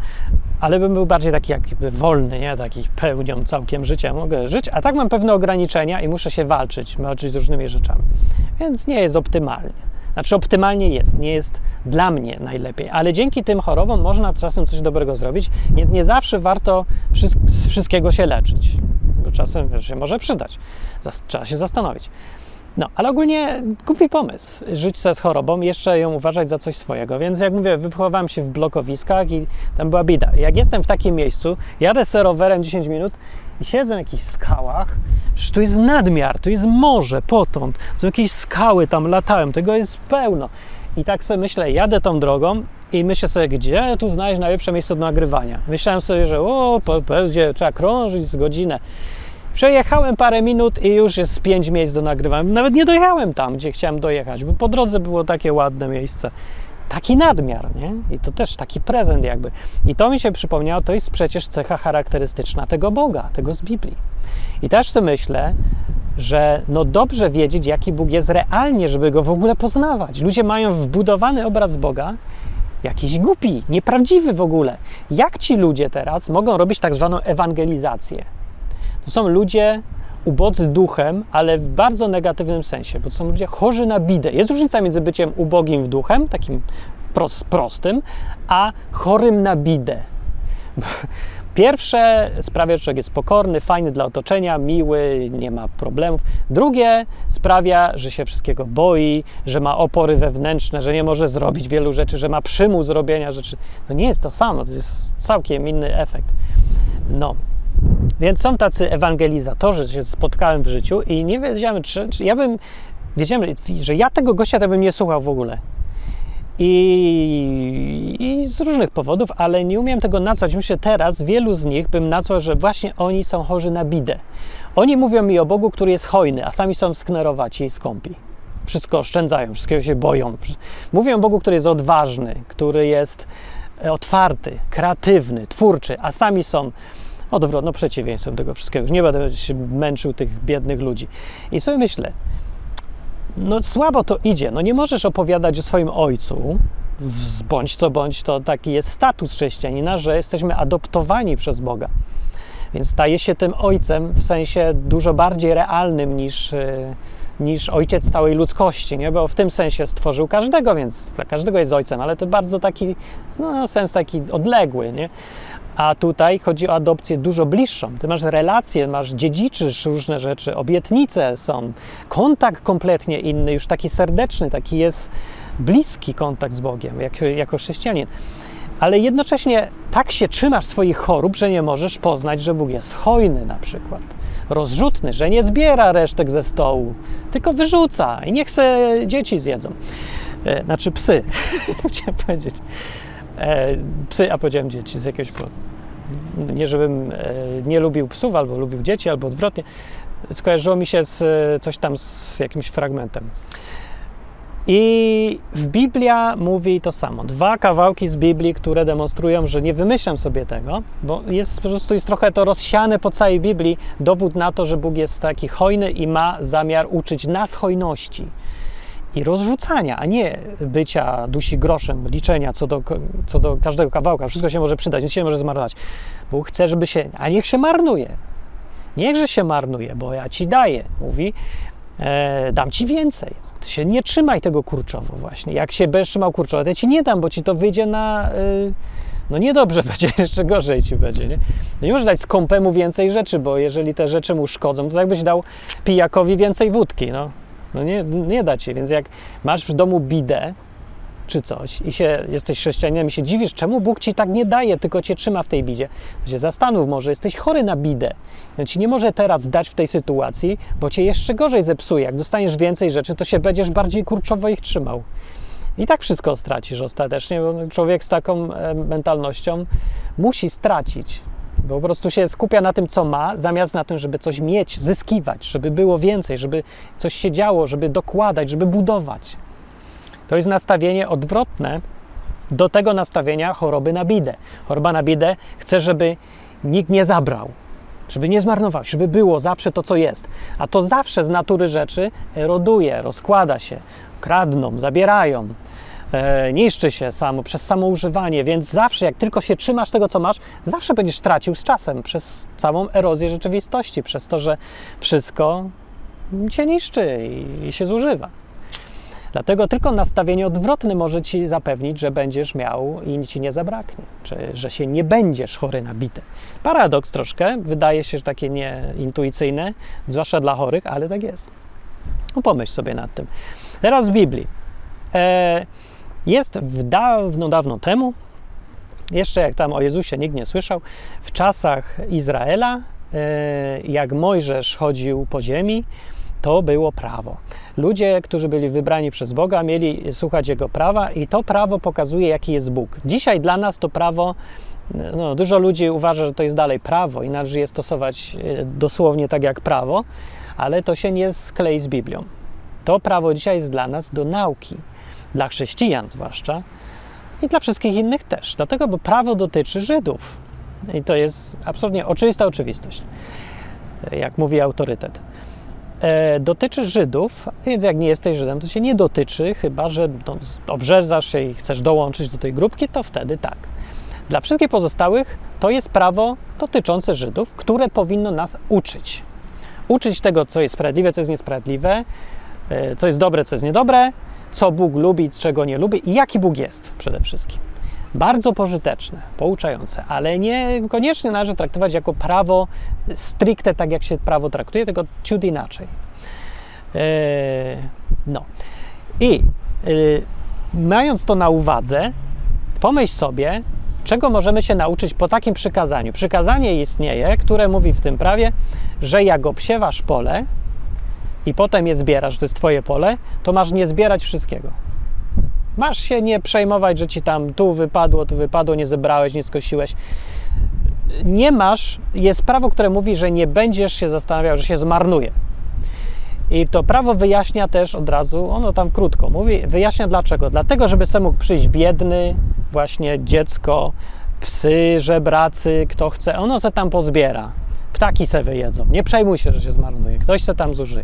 A: ale bym był bardziej taki jakby wolny, nie? Taki pełnią całkiem życia mogę żyć, a tak mam pewne ograniczenia i muszę się walczyć, walczyć z różnymi rzeczami, więc nie jest optymalnie. Znaczy optymalnie jest, nie jest dla mnie najlepiej, ale dzięki tym chorobom można czasem coś dobrego zrobić. Nie, nie zawsze warto z wszystkiego się leczyć, bo czasem wiesz, się może przydać. Trzeba się zastanowić. No, ale ogólnie głupi pomysł, żyć se z chorobą, jeszcze ją uważać za coś swojego. Więc jak mówię, wychowałem się w blokowiskach i tam była bida. Jak jestem w takim miejscu, jadę z rowerem 10 minut i siedzę na jakichś skałach, przecież tu jest nadmiar, tu jest morze, potąd, są jakieś skały, tam latałem, tego jest pełno. I tak sobie myślę, jadę tą drogą i myślę sobie, gdzie tu znaleźć najlepsze miejsce do nagrywania. Myślałem sobie, że o, będzie trzeba krążyć z godzinę. Przejechałem parę minut i już jest pięć miejsc do nagrywania. Nawet nie dojechałem tam, gdzie chciałem dojechać, bo po drodze było takie ładne miejsce. Taki nadmiar, nie? I to też taki prezent jakby. I to mi się przypomniało, to jest przecież cecha charakterystyczna tego Boga, tego z Biblii. I też sobie myślę, że no dobrze wiedzieć, jaki Bóg jest realnie, żeby go w ogóle poznawać. Ludzie mają wbudowany obraz Boga, jakiś głupi, nieprawdziwy w ogóle. Jak ci ludzie teraz mogą robić tak zwaną ewangelizację? To są ludzie ubodzy duchem, ale w bardzo negatywnym sensie, bo to są ludzie chorzy na bidę. Jest różnica między byciem ubogim w duchem, takim prostym, a chorym na bidę. [laughs] Pierwsze sprawia, że człowiek jest pokorny, fajny dla otoczenia, miły, nie ma problemów. Drugie sprawia, że się wszystkiego boi, że ma opory wewnętrzne, że nie może zrobić wielu rzeczy, że ma przymus robienia rzeczy. To nie jest to samo, to jest całkiem inny efekt. No, więc są tacy ewangelizatorzy, się spotkałem w życiu i nie wiedziałem, czy, czy ja bym, wiedziałem, że ja tego gościa to bym nie słuchał w ogóle. I, I, z różnych powodów, ale nie umiem tego nazwać. Myślę, teraz wielu z nich bym nazwał, że właśnie oni są chorzy na bidę. Oni mówią mi o Bogu, który jest hojny, a sami są sknerowaci i skąpi. Wszystko oszczędzają, wszystkiego się boją. Mówią o Bogu, który jest odważny, który jest otwarty, kreatywny, twórczy, a sami są odwrotno przeciwieństwem tego wszystkiego. Nie będę się męczył tych biednych ludzi. I sobie myślę, no słabo to idzie. No nie możesz opowiadać o swoim ojcu, bądź co bądź, to taki jest status chrześcijanina, że jesteśmy adoptowani przez Boga. Więc staje się tym ojcem w sensie dużo bardziej realnym niż, e, niż ojciec całej ludzkości, nie? bo w tym sensie stworzył każdego, więc dla każdego jest ojcem, ale to bardzo taki, no, sens taki odległy. Nie? A tutaj chodzi o adopcję dużo bliższą. Ty masz relacje, masz dziedziczysz różne rzeczy, obietnice są, kontakt kompletnie inny, już taki serdeczny, taki jest bliski kontakt z Bogiem, jako, jako chrześcijanin. Ale jednocześnie tak się trzymasz swoich chorób, że nie możesz poznać, że Bóg jest hojny na przykład, rozrzutny, że nie zbiera resztek ze stołu, tylko wyrzuca i niech se dzieci zjedzą. E, znaczy psy, [laughs] chciałem powiedzieć. E, psy, a powiedziałem dzieci z jakiegoś powodu. Nie, żebym e, nie lubił psów, albo lubił dzieci, albo odwrotnie. Skojarzyło mi się z coś tam z jakimś fragmentem. I Biblia mówi to samo. Dwa kawałki z Biblii, które demonstrują, że nie wymyślam sobie tego, bo jest po prostu jest trochę to rozsiane po całej Biblii, dowód na to, że Bóg jest taki hojny i ma zamiar uczyć nas hojności i rozrzucania, a nie bycia dusi groszem, liczenia co do, co do każdego kawałka. Wszystko się może przydać, nic się może zmarnować. Bóg chce, żeby się, a niech się marnuje. Niechże się marnuje, bo ja ci daję, mówi, e, dam ci więcej. Ty się nie trzymaj tego kurczowo właśnie. Jak się będziesz trzymał kurczowo, to ja ci nie dam, bo ci to wyjdzie na... E, no niedobrze [laughs] będzie, jeszcze gorzej ci będzie, nie? No nie możesz dać skąpemu więcej rzeczy, bo jeżeli te rzeczy mu szkodzą, to jakbyś dał pijakowi więcej wódki, no. No nie, nie da ci, więc jak masz w domu bidę czy coś i się, jesteś chrześcijaninem i się dziwisz, czemu Bóg ci tak nie daje, tylko cię trzyma w tej bidzie, to się zastanów, może jesteś chory na bidę. On ci nie może teraz dać w tej sytuacji, bo cię jeszcze gorzej zepsuje. Jak dostaniesz więcej rzeczy, to się będziesz bardziej kurczowo ich trzymał. I tak wszystko stracisz ostatecznie, bo człowiek z taką e, mentalnością musi stracić bo po prostu się skupia na tym, co ma, zamiast na tym, żeby coś mieć, zyskiwać, żeby było więcej, żeby coś się działo, żeby dokładać, żeby budować. To jest nastawienie odwrotne do tego nastawienia choroby na bidę. Choroba na bidę chce, żeby nikt nie zabrał. żeby nie zmarnować, żeby było zawsze to, co jest. A to zawsze z natury rzeczy eroduje, rozkłada się, kradną, zabierają, e, niszczy się samo przez samo używanie, więc zawsze, jak tylko się trzymasz tego, co masz, zawsze będziesz tracił z czasem przez całą erozję rzeczywistości, przez to, że wszystko cię niszczy i, się zużywa. Dlatego tylko nastawienie odwrotne może ci zapewnić, że będziesz miał i nic ci nie zabraknie, czy że się nie będziesz chory na bite. Paradoks troszkę, wydaje się, że takie nieintuicyjne, zwłaszcza dla chorych, ale tak jest. No pomyśl sobie nad tym. Teraz w Biblii. E, jest w dawno, dawno temu, jeszcze jak tam o Jezusie nikt nie słyszał, w czasach Izraela, e, jak Mojżesz chodził po ziemi, to było prawo. Ludzie, którzy byli wybrani przez Boga, mieli słuchać Jego prawa, i to prawo pokazuje, jaki jest Bóg. Dzisiaj dla nas to prawo, no, dużo ludzi uważa, że to jest dalej prawo i należy je stosować e, dosłownie tak jak prawo, ale to się nie sklei z Biblią. To prawo dzisiaj jest dla nas do nauki, dla chrześcijan zwłaszcza i dla wszystkich innych też. Dlatego, bo prawo dotyczy Żydów. I to jest absolutnie oczywista oczywistość, jak mówi autorytet. E, dotyczy Żydów, więc jak nie jesteś Żydem, to się nie dotyczy, chyba że no, obrzezasz się i chcesz dołączyć do tej grupki, to wtedy tak. Dla wszystkich pozostałych to jest prawo dotyczące Żydów, które powinno nas uczyć. Uczyć tego, co jest sprawiedliwe, co jest niesprawiedliwe, e, co jest dobre, co jest niedobre, co Bóg lubi, czego nie lubi i jaki Bóg jest przede wszystkim. Bardzo pożyteczne, pouczające, ale niekoniecznie należy traktować jako prawo stricte tak, jak się prawo traktuje, tylko ciut inaczej. E, no. I e, mając to na uwadze, pomyśl sobie, czego możemy się nauczyć po takim przykazaniu. Przykazanie istnieje, które mówi w tym prawie, że jak obsiewasz pole i potem je zbierasz, to jest twoje pole, to masz nie zbierać wszystkiego. Masz się nie przejmować, że ci tam tu wypadło, tu wypadło, nie zebrałeś, nie skosiłeś. Nie masz, jest prawo, które mówi, że nie będziesz się zastanawiał, że się zmarnuje. I to prawo wyjaśnia też od razu, ono tam krótko mówi, wyjaśnia dlaczego. Dlatego, żeby sobie mógł przyjść biedny, właśnie dziecko, psy, żebracy, kto chce, ono se tam pozbiera. Ptaki se wyjedzą. Nie przejmuj się, że się zmarnuje. Ktoś se tam zużyje.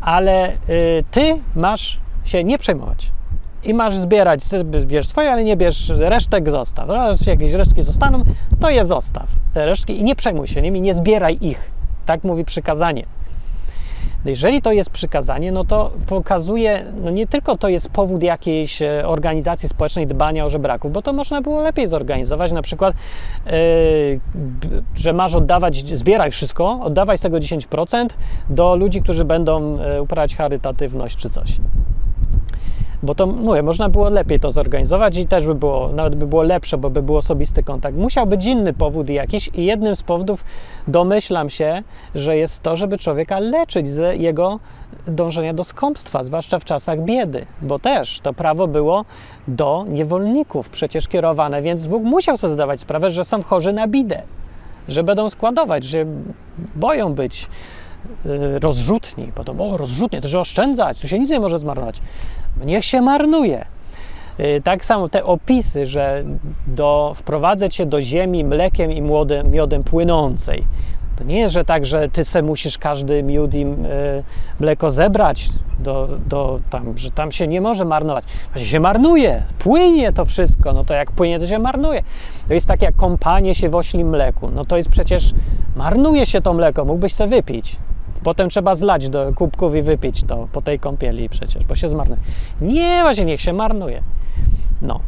A: Ale y, ty masz się nie przejmować i masz zbierać, bierz swoje, ale nie bierz resztek, zostaw. Raz jakieś resztki zostaną, to je zostaw, te resztki i nie przejmuj się nimi, nie zbieraj ich. Tak mówi przykazanie. Jeżeli to jest przykazanie, no to pokazuje, no nie tylko to jest powód jakiejś e, organizacji społecznej dbania o żebraków, bo to można było lepiej zorganizować, na przykład, yy, że masz oddawać, zbieraj wszystko, oddawaj z tego 10% do ludzi, którzy będą e, uprawiać charytatywność czy coś bo to mówię, można było lepiej to zorganizować i też by było, nawet by było lepsze, bo by był osobisty kontakt. Musiał być inny powód jakiś i jednym z powodów domyślam się, że jest to, żeby człowieka leczyć z jego dążenia do skąpstwa, zwłaszcza w czasach biedy, bo też to prawo było do niewolników przecież kierowane, więc Bóg musiał sobie zdawać sprawę, że są chorzy na bidę, że będą składować, że boją być y, rozrzutni, potem o rozrzutnie, to że oszczędzać, tu się nic nie może zmarnować. Niech się marnuje. Y, tak samo te opisy, że do, wprowadzę cię do ziemi mlekiem i młodem, miodem płynącej. To nie jest, że tak, że ty se musisz każdy miód i y, mleko zebrać, do, do tam, że tam się nie może marnować. Właśnie się marnuje, płynie to wszystko. No to jak płynie, to się marnuje. To jest tak jak kąpanie się w oślim mleku. No to jest przecież, marnuje się to mleko, mógłbyś se wypić. Potem trzeba zlać do kubków i wypić to po tej kąpieli przecież, bo się zmarnuje. Nie, właśnie niech się marnuje. No.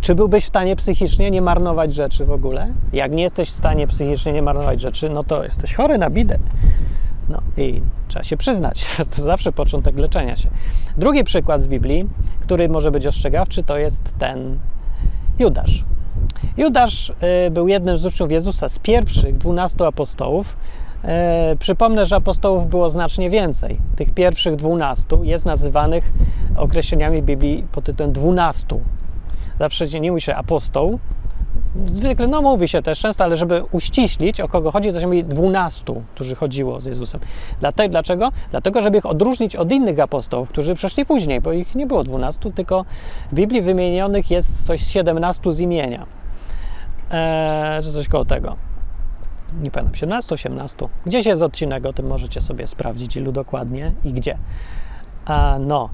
A: Czy byłbyś w stanie psychicznie nie marnować rzeczy w ogóle? Jak nie jesteś w stanie psychicznie nie marnować rzeczy, no to jesteś chory na bidę. No i trzeba się przyznać, [laughs] to zawsze początek leczenia się. Drugi przykład z Biblii, który może być ostrzegawczy, to jest ten Judasz. Judasz y, był jednym z uczniów Jezusa, z pierwszych dwunastu apostołów. E, przypomnę, że apostołów było znacznie więcej. Tych pierwszych dwunastu jest nazywanych określeniami w Biblii pod tytułem dwunastu. Zawsze nie mówi się apostoł. Zwykle, no mówi się też często, ale żeby uściślić, o kogo chodzi, to się mówi dwunastu, którzy chodziło z Jezusem. Dlatego, dlaczego? Dlatego, żeby ich odróżnić od innych apostołów, którzy przeszli później, bo ich nie było dwunastu, tylko w Biblii wymienionych jest coś siedemnastu z imienia. Eee, czy coś koło tego. Nie pamiętam, 17, 18. Gdzieś jest odcinek, o tym możecie sobie sprawdzić, ilu dokładnie i gdzie. A, no.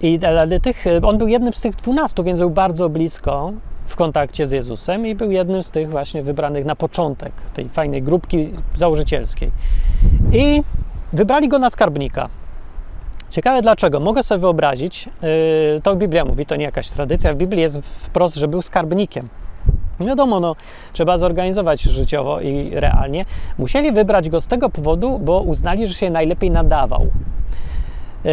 A: I tych, on był jednym z tych dwunastu, więc był bardzo blisko w kontakcie z Jezusem i był jednym z tych właśnie wybranych na początek tej fajnej grupki założycielskiej. I wybrali go na skarbnika. Ciekawe dlaczego. Mogę sobie wyobrazić, yy, to Biblia mówi, to nie jakaś tradycja, w Biblii jest wprost, że był skarbnikiem. Wiadomo, no, trzeba zorganizować życiowo i realnie. Musieli wybrać go z tego powodu, bo uznali, że się najlepiej nadawał. Yy,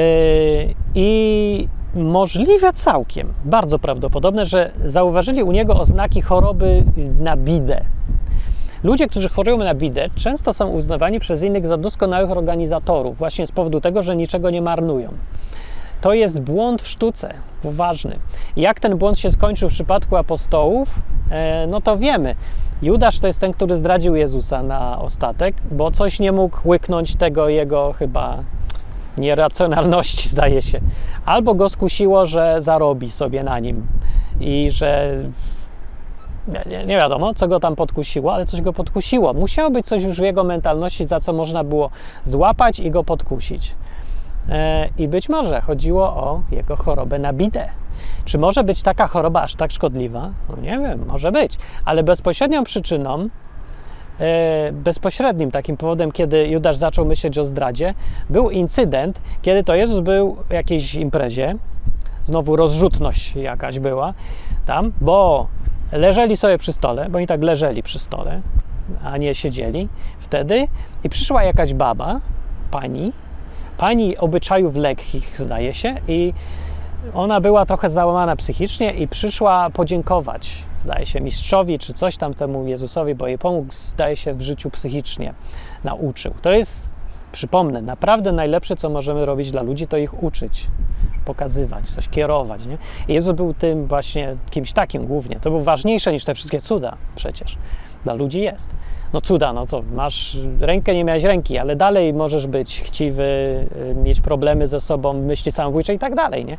A: I możliwe całkiem, bardzo prawdopodobne, że zauważyli u niego oznaki choroby na bidę. Ludzie, którzy chorują na bidę, często są uznawani przez innych za doskonałych organizatorów, właśnie z powodu tego, że niczego nie marnują. To jest błąd w sztuce, ważny. Jak ten błąd się skończył w przypadku apostołów, e, no to wiemy. Judasz to jest ten, który zdradził Jezusa na ostatek, bo coś nie mógł łyknąć tego jego chyba nieracjonalności, [laughs] zdaje się. Albo go skusiło, że zarobi sobie na nim i że nie, nie, wiadomo, co go tam podkusiło, ale coś go podkusiło. Musiało być coś już w jego mentalności, za co można było złapać i go podkusić. E, I być może chodziło o jego chorobę na bidę. Czy może być taka choroba aż tak szkodliwa? No nie wiem, może być, ale bezpośrednią przyczyną, e, bezpośrednim takim powodem, kiedy Judasz zaczął myśleć o zdradzie, był incydent, kiedy to Jezus był w jakiejś imprezie, znowu rozrzutność jakaś była tam, bo leżeli sobie przy stole, bo oni tak leżeli przy stole, a nie siedzieli wtedy, i przyszła jakaś baba, pani, pani obyczajów lekkich, zdaje się, i ona była trochę załamana psychicznie i przyszła podziękować, zdaje się, mistrzowi czy coś tam temu Jezusowi, bo jej pomógł, zdaje się, w życiu psychicznie nauczył. To jest, przypomnę, naprawdę najlepsze, co możemy robić dla ludzi, to ich uczyć, pokazywać, coś kierować. Nie? I Jezus był tym właśnie kimś takim głównie. To było ważniejsze niż te wszystkie cuda przecież. Dla ludzi jest. No cuda, no co, masz rękę, nie miałeś ręki, ale dalej możesz być chciwy, y, mieć problemy ze sobą, myśli samobójcze i tak dalej, nie?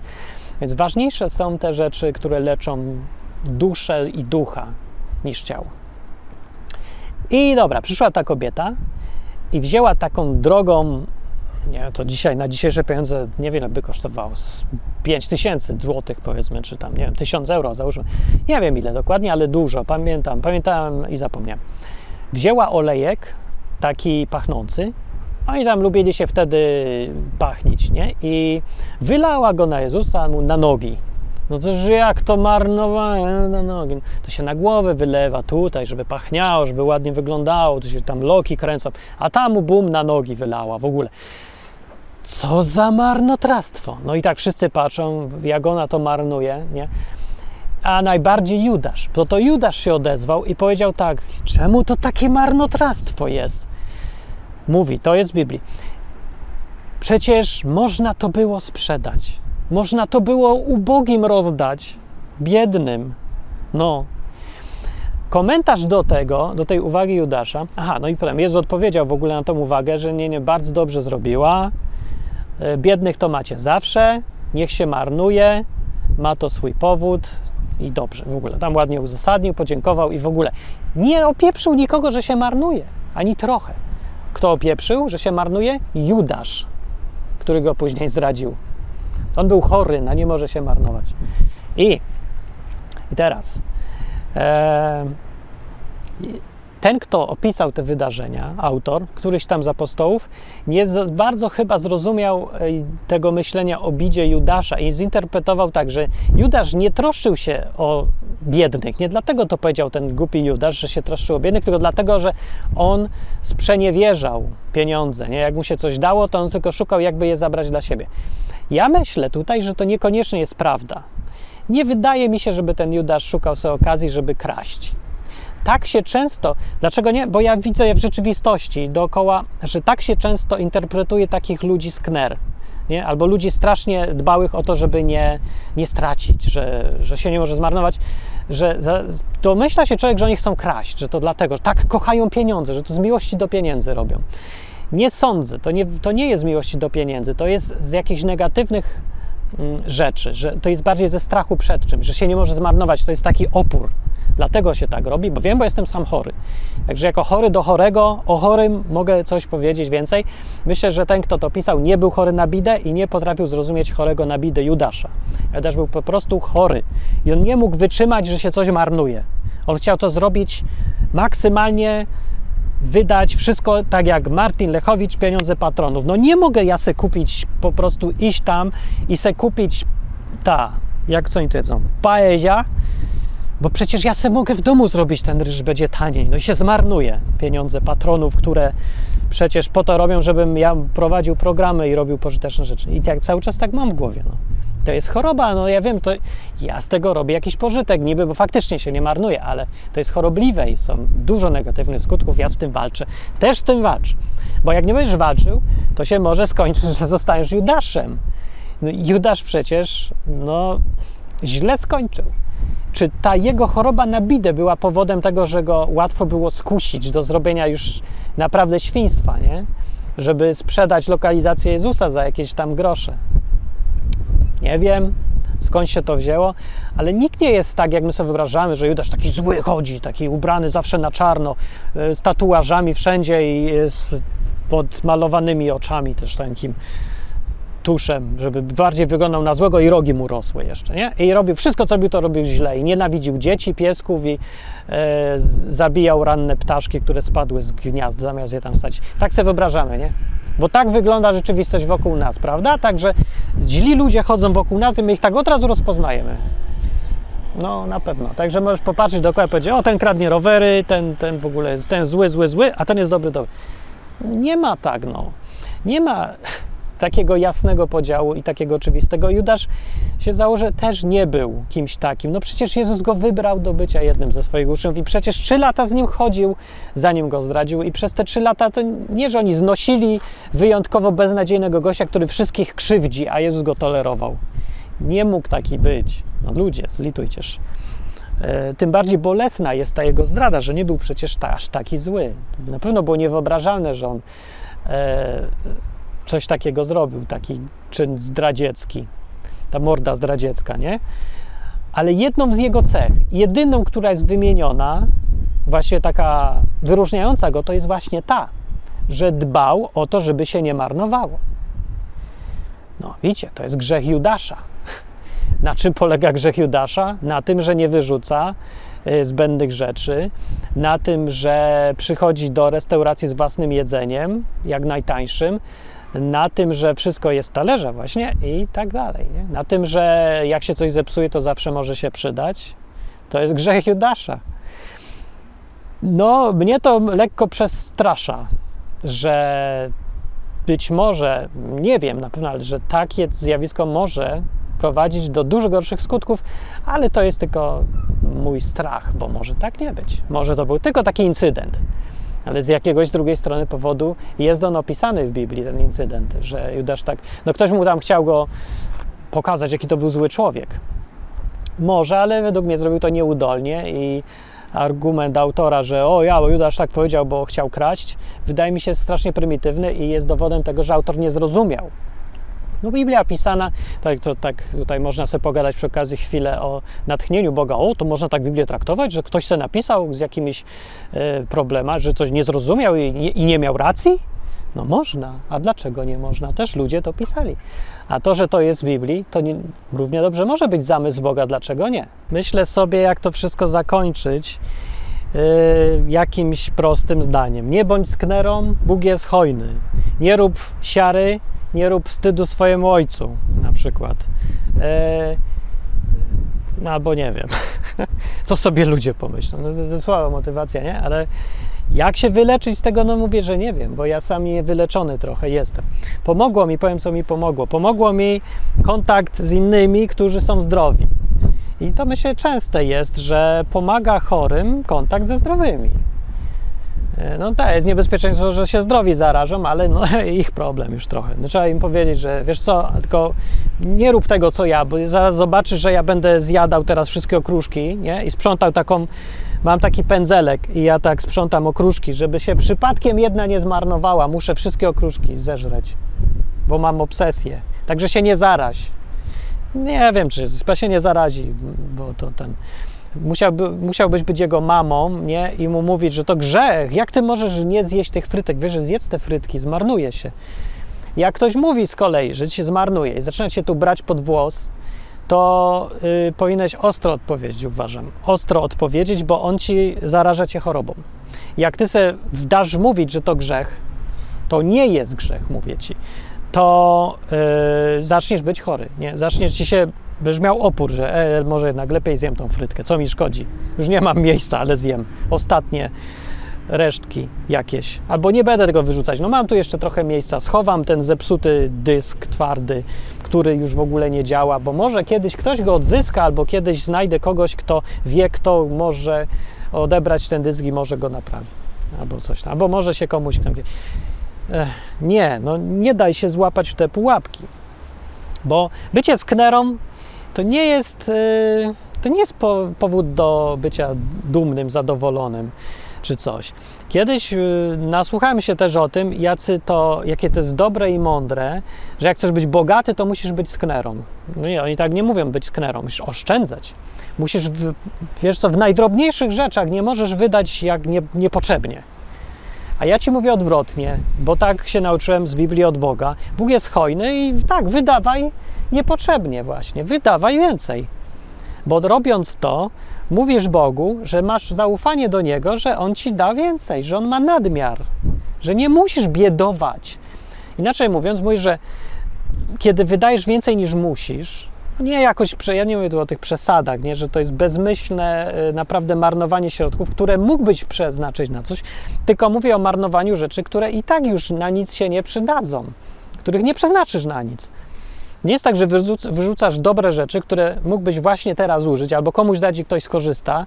A: Więc ważniejsze są te rzeczy, które leczą duszę i ducha niż ciało. I dobra, przyszła ta kobieta i wzięła taką drogą, nie to dzisiaj, na dzisiejsze pieniądze niewiele by kosztowało, 5 tysięcy złotych powiedzmy, czy tam, nie wiem, 1000 euro załóżmy. Nie wiem ile dokładnie, ale dużo, pamiętam, pamiętałem i zapomniałem wzięła olejek taki pachnący, oni tam lubili się wtedy pachnić, nie? I wylała go na Jezusa, mu na nogi. No to że jak to marnowanie na nogi. To się na głowę wylewa tutaj, żeby pachniało, żeby ładnie wyglądało, to się tam loki kręcą, a tam mu bum na nogi wylała w ogóle. Co za marnotrawstwo. No i tak wszyscy patrzą, jak ona to marnuje, nie? a najbardziej Judasz. To to Judasz się odezwał i powiedział tak, czemu to takie marnotrawstwo jest? Mówi, to jest w Biblii. Przecież można to było sprzedać. Można to było ubogim rozdać, biednym. No. Komentarz do tego, do tej uwagi Judasza. Aha, no i potem Jezus odpowiedział w ogóle na tą uwagę, że nie, nie, bardzo dobrze zrobiła. E, biednych to macie zawsze, niech się marnuje, ma to swój powód, i dobrze w ogóle. Tam ładnie uzasadnił, podziękował i w ogóle nie opieprzył nikogo, że się marnuje, ani trochę. Kto opieprzył, że się marnuje? Judasz, który go później zdradził. On był chory, a nie może się marnować. I, i teraz. E, ten, kto opisał te wydarzenia, autor, któryś tam z apostołów, nie bardzo chyba zrozumiał e, tego myślenia o bidzie Judasza i zinterpretował tak, że Judasz nie troszczył się o biednych. Nie dlatego to powiedział ten głupi Judasz, że się troszczył o biednych, tylko dlatego, że on sprzeniewierzał pieniądze. Nie? Jak mu się coś dało, to on tylko szukał, jakby je zabrać dla siebie. Ja myślę tutaj, że to niekoniecznie jest prawda. Nie wydaje mi się, żeby ten Judasz szukał sobie okazji, żeby kraść tak się często, dlaczego nie? Bo ja widzę w rzeczywistości dookoła, że tak się często interpretuje takich ludzi z KNER. Nie? Albo ludzi strasznie dbałych o to, żeby nie, nie stracić, że, że się nie może zmarnować, że za, domyśla się człowiek, że oni chcą kraść, że to dlatego, że tak kochają pieniądze, że to z miłości do pieniędzy robią. Nie sądzę, to nie, to nie jest miłości do pieniędzy, to jest z jakichś negatywnych rzeczy, że to jest bardziej ze strachu przed czymś, że się nie może zmarnować, to jest taki opór Dlatego się tak robi, bo wiem, bo jestem sam chory. Także jako chory do chorego, o chorym mogę coś powiedzieć więcej. Myślę, że ten, kto to pisał, nie był chory na bidę i nie potrafił zrozumieć chorego na bidę Judasza. Judasz był po prostu chory i on nie mógł wytrzymać, że się coś marnuje. On chciał to zrobić maksymalnie wydać wszystko tak jak Martin Lechowicz, pieniądze patronów. No nie mogę ja se kupić, po prostu iść tam i se kupić ta, jak co oni tu jedzą, paezia, bo przecież ja se mogę w domu zrobić ten ryż, będzie taniej. No i się zmarnuje pieniądze patronów, które przecież po to robią, żebym ja prowadził programy i robił pożyteczne rzeczy. I tak cały czas tak mam w głowie. No. To jest choroba, no ja wiem, to ja z tego robię jakiś pożytek niby, bo faktycznie się nie marnuje, ale to jest chorobliwe i są dużo negatywnych skutków, ja z tym walczę. Też z tym walczę, bo jak nie będziesz walczył, to się może skończyć, że zostaniesz Judaszem. No, Judasz przecież, no, źle skończył. Czy ta jego choroba na bidę była powodem tego, że go łatwo było skusić do zrobienia już naprawdę świństwa, nie? Żeby sprzedać lokalizację Jezusa za jakieś tam grosze. Nie wiem, skąd się to wzięło, ale nikt nie jest tak, jak my sobie wyobrażamy, że Judasz taki zły chodzi, taki ubrany zawsze na czarno, e, z tatuażami wszędzie i z podmalowanymi oczami też takim tuszem, żeby bardziej wyglądał na złego i rogi mu rosły jeszcze, nie? I robił wszystko, co robił, to robił źle i nienawidził dzieci, piesków i e, zabijał ranne ptaszki, które spadły z gniazd, zamiast je tam stać. Tak sobie wyobrażamy, nie? Bo tak wygląda rzeczywistość wokół nas, prawda? Także źli ludzie chodzą wokół nas i my ich tak od razu rozpoznajemy. No, na pewno. Także możesz popatrzeć dookoła i powiedzieć, o, ten kradnie rowery, ten, ten w ogóle jest, ten zły, zły, zły, a ten jest dobry, dobry. Nie ma tak, no. Nie ma takiego jasnego podziału i takiego oczywistego. Judasz się założy też nie był kimś takim. No przecież Jezus go wybrał do bycia jednym ze swoich uczniów i przecież trzy lata z nim chodził, zanim go zdradził i przez te trzy lata to nie, że oni znosili wyjątkowo beznadziejnego gościa, który wszystkich krzywdzi, a Jezus go tolerował. Nie mógł taki być. No ludzie, zlitujcież. E, tym bardziej bolesna jest ta jego zdrada, że nie był przecież aż taki zły. Na pewno było niewyobrażalne, że on e, coś takiego zrobił, taki czyn zdradziecki, ta morda zdradziecka, nie? Ale jedną z jego cech, jedyną, która jest wymieniona, właśnie taka wyróżniająca go, to jest właśnie ta, że dbał o to, żeby się nie marnowało. No, widzicie, to jest grzech Judasza. [laughs] Na czym polega grzech Judasza? Na tym, że nie wyrzuca y, zbędnych rzeczy, na tym, że przychodzi do restauracji z własnym jedzeniem, jak najtańszym, na tym, że wszystko jest talerza właśnie i tak dalej. Nie? Na tym, że jak się coś zepsuje, to zawsze może się przydać. To jest grzech Judasza. No, mnie to lekko przestrasza, że być może, nie wiem na pewno, ale że takie zjawisko może prowadzić do dużo gorszych skutków, ale to jest tylko mój strach, bo może tak nie być. Może to był tylko taki incydent ale z jakiegoś drugiej strony powodu jest on opisany w Biblii, ten incydent, że Judasz tak, no ktoś mu tam chciał go pokazać, jaki to był zły człowiek. Może, ale według mnie zrobił to nieudolnie i argument autora, że o ja, bo Judasz tak powiedział, bo chciał kraść, wydaje mi się strasznie prymitywny i jest dowodem tego, że autor nie zrozumiał no Biblia pisana, tak, to, tak tutaj można sobie pogadać przy okazji chwilę o natchnieniu Boga. O, to można tak Biblię traktować, że ktoś se napisał z jakimiś e, problemami, że coś nie zrozumiał i nie, i nie miał racji? No można, a dlaczego nie można? Też ludzie to pisali. A to, że to jest w Biblii, to nie, równie dobrze może być zamysł Boga, dlaczego nie? Myślę sobie, jak to wszystko zakończyć yy, jakimś prostym zdaniem. Nie bądź sknerą, Bóg jest hojny. Nie rób siary, nie rób wstydu swojemu ojcu, na przykład. E, no, albo nie wiem, [laughs] co sobie ludzie pomyślą. No, to słaba motywacja, nie? Ale jak się wyleczyć z tego? No mówię, że nie wiem, bo ja sam nie wyleczony trochę jestem. Pomogło mi, powiem co mi pomogło. Pomogło mi kontakt z innymi, którzy są zdrowi. I to myślę częste jest, że pomaga chorym kontakt ze zdrowymi. E, no tak, jest niebezpieczeństwo, że się zdrowi zarażą, ale no, [laughs] ich problem już trochę. No, trzeba im powiedzieć, że wiesz co, tylko nie rób tego, co ja, bo zaraz zobaczysz, że ja będę zjadał teraz wszystkie okruszki, nie? I sprzątał taką, mam taki pędzelek i ja tak sprzątam okruszki, żeby się przypadkiem jedna nie zmarnowała. Muszę wszystkie okruszki zeżreć, bo mam obsesję. Także się nie zaraź. Nie wiem, czy się nie zarazi, bo to ten musiałby, musiałbyś być jego mamą, nie? I mu mówić, że to grzech. Jak ty możesz nie zjeść tych frytek? Wiesz, że zjedz te frytki, zmarnuje się. Jak ktoś mówi z kolei, że ci się zmarnuje i zaczyna się tu brać pod włos, to yy, powinieneś ostro odpowiedzieć, uważam. Ostro odpowiedzieć, bo on ci zaraża cię chorobą. Jak ty sobie dasz mówić, że to grzech, to nie jest grzech, mówię ci, to yy, zaczniesz być chory. Nie? Zaczniesz ci się, będziesz miał opór, że e, może jednak lepiej zjem tą frytkę, co mi szkodzi. Już nie mam miejsca, ale zjem. Ostatnie resztki jakieś. Albo nie będę tego wyrzucać. No mam tu jeszcze trochę miejsca. Schowam ten zepsuty dysk twardy, który już w ogóle nie działa, bo może kiedyś ktoś go odzyska, albo kiedyś znajdę kogoś, kto wie, kto może odebrać ten dysk i może go naprawi. Albo coś tam. Albo może się komuś tam... Ech, nie, no nie daj się złapać w te pułapki. Bo bycie sknerą to nie jest... Yy, to nie jest po, powód do bycia dumnym, zadowolonym czy coś. Kiedyś yy, nasłuchałem się też o tym, jacy to, jakie to jest dobre i mądre, że jak chcesz być bogaty, to musisz być sknerą. No nie, oni tak nie mówią być sknerą, musisz oszczędzać. Musisz, w, wiesz co, w najdrobniejszych rzeczach nie możesz wydać jak nie, niepotrzebnie. A ja ci mówię odwrotnie, bo tak się nauczyłem z Biblii od Boga. Bóg jest hojny i tak, wydawaj niepotrzebnie właśnie, wydawaj więcej. Bo robiąc to, mówisz Bogu, że masz zaufanie do Niego, że On ci da więcej, że On ma nadmiar, że nie musisz biedować. Inaczej mówiąc, mówisz, że kiedy wydajesz więcej niż musisz, nie jakoś, ja nie mówię tu o tych przesadach, nie, że to jest bezmyślne y, naprawdę marnowanie środków, które mógłbyś przeznaczyć na coś, tylko mówię o marnowaniu rzeczy, które i tak już na nic się nie przydadzą, których nie przeznaczysz na nic. Nie jest tak, że wyrzucasz dobre rzeczy, które mógłbyś właśnie teraz użyć, albo komuś dać i ktoś skorzysta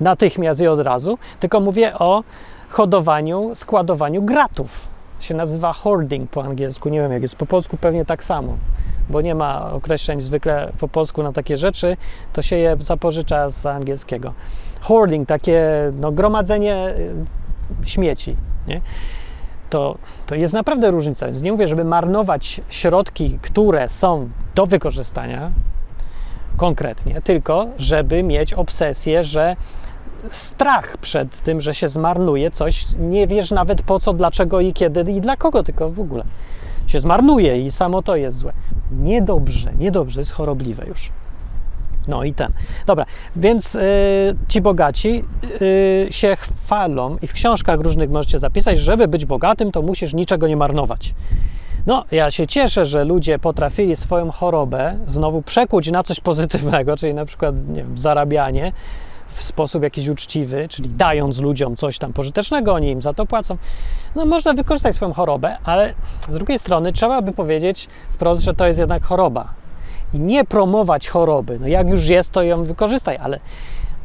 A: natychmiast i od razu, tylko mówię o hodowaniu, składowaniu gratów. Się nazywa hoarding po angielsku. Nie wiem, jak jest po polsku, pewnie tak samo, bo nie ma określeń zwykle po polsku na takie rzeczy, to się je zapożycza z angielskiego. Hoarding, takie no, gromadzenie y, śmieci. Nie? To, to jest naprawdę różnica. Więc nie mówię, żeby marnować środki, które są do wykorzystania konkretnie, tylko żeby mieć obsesję, że strach przed tym, że się zmarnuje coś, nie wiesz nawet po co, dlaczego i kiedy i dla kogo, tylko w ogóle się zmarnuje i samo to jest złe. Niedobrze, niedobrze, jest chorobliwe już. No i ten. Dobra, więc y, ci bogaci y, się chwalą i w książkach różnych możecie zapisać, żeby być bogatym, to musisz niczego nie marnować. No, ja się cieszę, że ludzie potrafili swoją chorobę znowu przekuć na coś pozytywnego, czyli na przykład wiem, zarabianie w sposób jakiś uczciwy, czyli dając ludziom coś tam pożytecznego, oni im za to płacą. No, można wykorzystać swoją chorobę, ale z drugiej strony trzeba by powiedzieć wprost, że to jest jednak choroba, i nie promować choroby. No jak już jest, to ją wykorzystaj, ale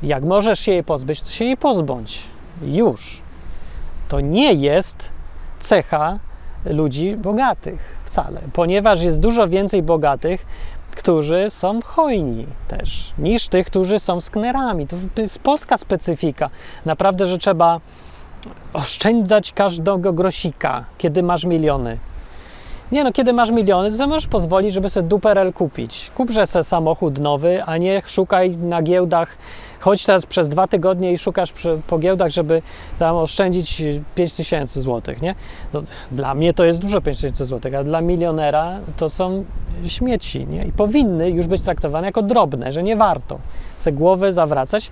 A: jak możesz się jej pozbyć, to się jej pozbądź. Już. To nie jest cecha ludzi bogatych wcale, ponieważ jest dużo więcej bogatych, którzy są hojni też, niż tych, którzy są sknerami. To jest polska specyfika. Naprawdę, że trzeba oszczędzać każdego grosika, kiedy masz miliony. Nie no, kiedy masz miliony, to możesz pozwolić, żeby sobie duperel kupić. Kupże sobie samochód nowy, a nie szukaj na giełdach. Chodź teraz przez dwa tygodnie i szukasz po giełdach, żeby tam oszczędzić 5 tysięcy złotych, nie? No, dla mnie to jest dużo 5 tysięcy złotych, a dla milionera to są śmieci, nie? I powinny już być traktowane jako drobne, że nie warto se głowy zawracać.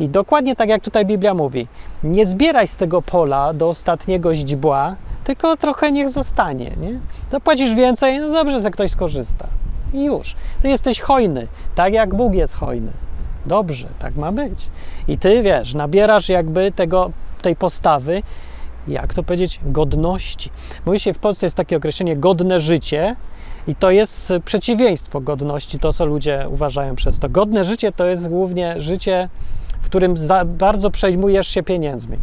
A: I dokładnie tak jak tutaj Biblia mówi, nie zbieraj z tego pola do ostatniego źdźbła, tylko trochę niech zostanie, nie? Zapłacisz więcej, no dobrze, że ktoś skorzysta. I już. Ty jesteś hojny, tak jak Bóg jest hojny. Dobrze, tak ma być. I ty wiesz, nabierasz jakby tego, tej postawy, jak to powiedzieć, godności. Mówi się w Polsce jest takie określenie godne życie, i to jest przeciwieństwo godności, to co ludzie uważają przez to. Godne życie to jest głównie życie, w którym bardzo przejmujesz się pieniędzmi.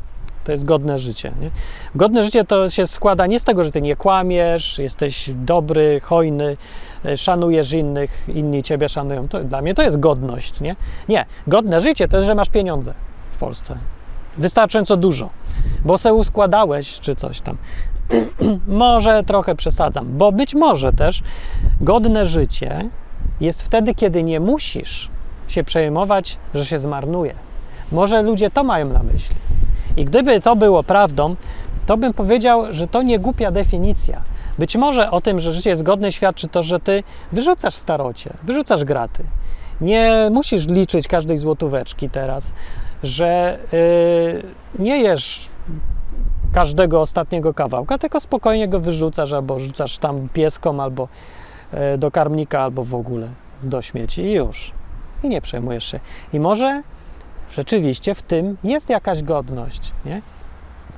A: To jest godne życie. Nie? Godne życie to się składa nie z tego, że ty nie kłamiesz, jesteś dobry, hojny, e, szanujesz innych, inni ciebie szanują. To, dla mnie to jest godność. Nie? nie, godne życie to jest, że masz pieniądze w Polsce. Wystarczająco dużo, bo se uskładałeś czy coś tam. [clears throat] może trochę przesadzam, bo być może też godne życie jest wtedy, kiedy nie musisz się przejmować, że się zmarnuje. Może ludzie to mają na myśli. I gdyby to było prawdą, to bym powiedział, że to nie głupia definicja. Być może o tym, że życie jest godne, świadczy to, że ty wyrzucasz starocie, wyrzucasz graty. Nie musisz liczyć każdej złotóweczki teraz, że yy, nie jesz każdego ostatniego kawałka, tylko spokojnie go wyrzucasz albo rzucasz tam pieskom, albo yy, do karmnika, albo w ogóle do śmieci i już. I nie przejmujesz się. I może rzeczywiście w tym jest jakaś godność, nie?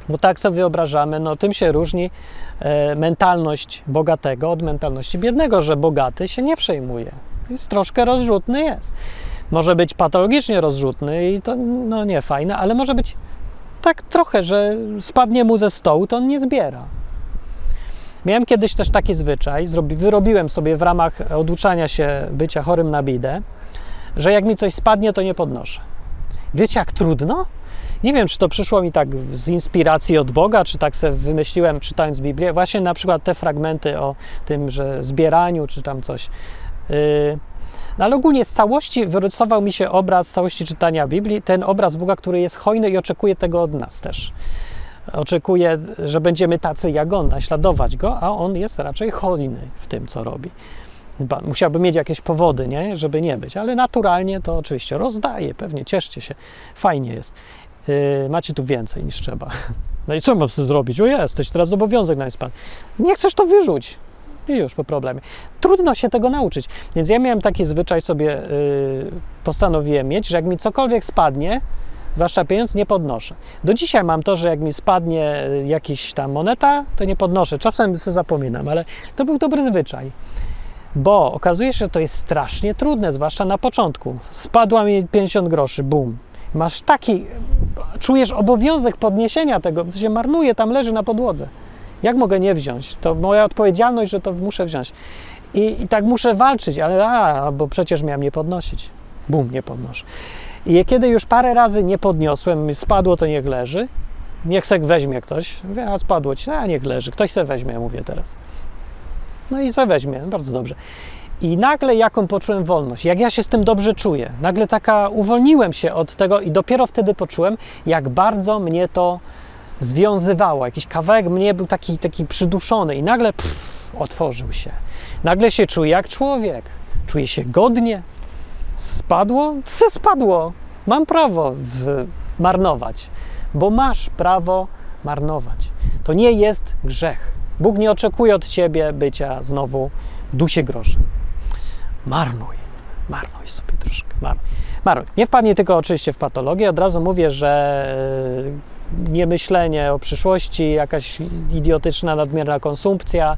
A: Bo tak sobie wyobrażamy, no tym się różni e, mentalność bogatego od mentalności biednego, że bogaty się nie przejmuje. Jest troszkę rozrzutny jest. Może być patologicznie rozrzutny i to no nie fajne, ale może być tak trochę, że spadnie mu ze stołu, to on nie zbiera. Miałem kiedyś też taki zwyczaj, wyrobiłem sobie w ramach oduczania się bycia chorym na bidę, że jak mi coś spadnie, to nie podnoszę. Wiecie, jak trudno? Nie wiem, czy to przyszło mi tak z inspiracji od Boga, czy tak sobie wymyśliłem, czytając Biblię. Właśnie na przykład te fragmenty o tym, że zbieraniu, czy tam coś. Yy, no ale ogólnie z całości wyrysował mi się obraz całości czytania Biblii, ten obraz Boga, który jest hojny i oczekuje tego od nas też. Oczekuje, że będziemy tacy jak On, naśladować Go, a On jest raczej hojny w tym, co robi. Musiałby mieć jakieś powody, nie? żeby nie być, ale naturalnie to oczywiście rozdaje, pewnie cieszcie się, fajnie jest. Yy, macie tu więcej niż trzeba. [laughs] No i co mam zrobić? O jesteś, teraz obowiązek na spadł. Nie chcesz to wyrzuć. I już po problemie. Trudno się tego nauczyć. Więc ja miałem taki zwyczaj sobie, yy, postanowiłem mieć, że jak mi cokolwiek spadnie, zwłaszcza pieniądz, nie podnoszę. Do dzisiaj mam to, że jak mi spadnie jakiś tam moneta, to nie podnoszę. Czasem sobie zapominam, ale to był dobry zwyczaj. Bo okazuje się, że to jest strasznie trudne, zwłaszcza na początku. Spadła mi 50 groszy, bum. Masz taki, czujesz obowiązek podniesienia tego, to się marnuje, tam leży na podłodze. Jak mogę nie wziąć? To moja odpowiedzialność, że to muszę wziąć. I, i tak muszę walczyć, ale a, bo przecież miałem nie podnosić. Bum, nie podnoszę. I kiedy już parę razy nie podniosłem, spadło, to niech leży. Niech se weźmie ktoś. Mówię, a spadło ci, a niech leży. Ktoś se weźmie, mówię teraz. No i se weźmie, bardzo dobrze. I nagle jaką poczułem wolność, jak ja się z tym dobrze czuję. Nagle taka uwolniłem się od tego i dopiero wtedy poczułem, jak bardzo mnie to związywało. Jakiś kawałek mnie był taki, taki przyduszony i nagle pff, otworzył się. Nagle się czuję jak człowiek. Czuję się godnie. Spadło? Co spadło? Mam prawo marnować, bo masz prawo marnować. To nie jest grzech. Bóg nie oczekuje od ciebie bycia znowu dusie groszem. Marnuj, marnuj sobie troszkę, marnuj. marnuj. Nie wpadnie tylko oczywiście w patologię, od razu mówię, że e, niemyślenie o przyszłości, jakaś idiotyczna, nadmierna konsumpcja,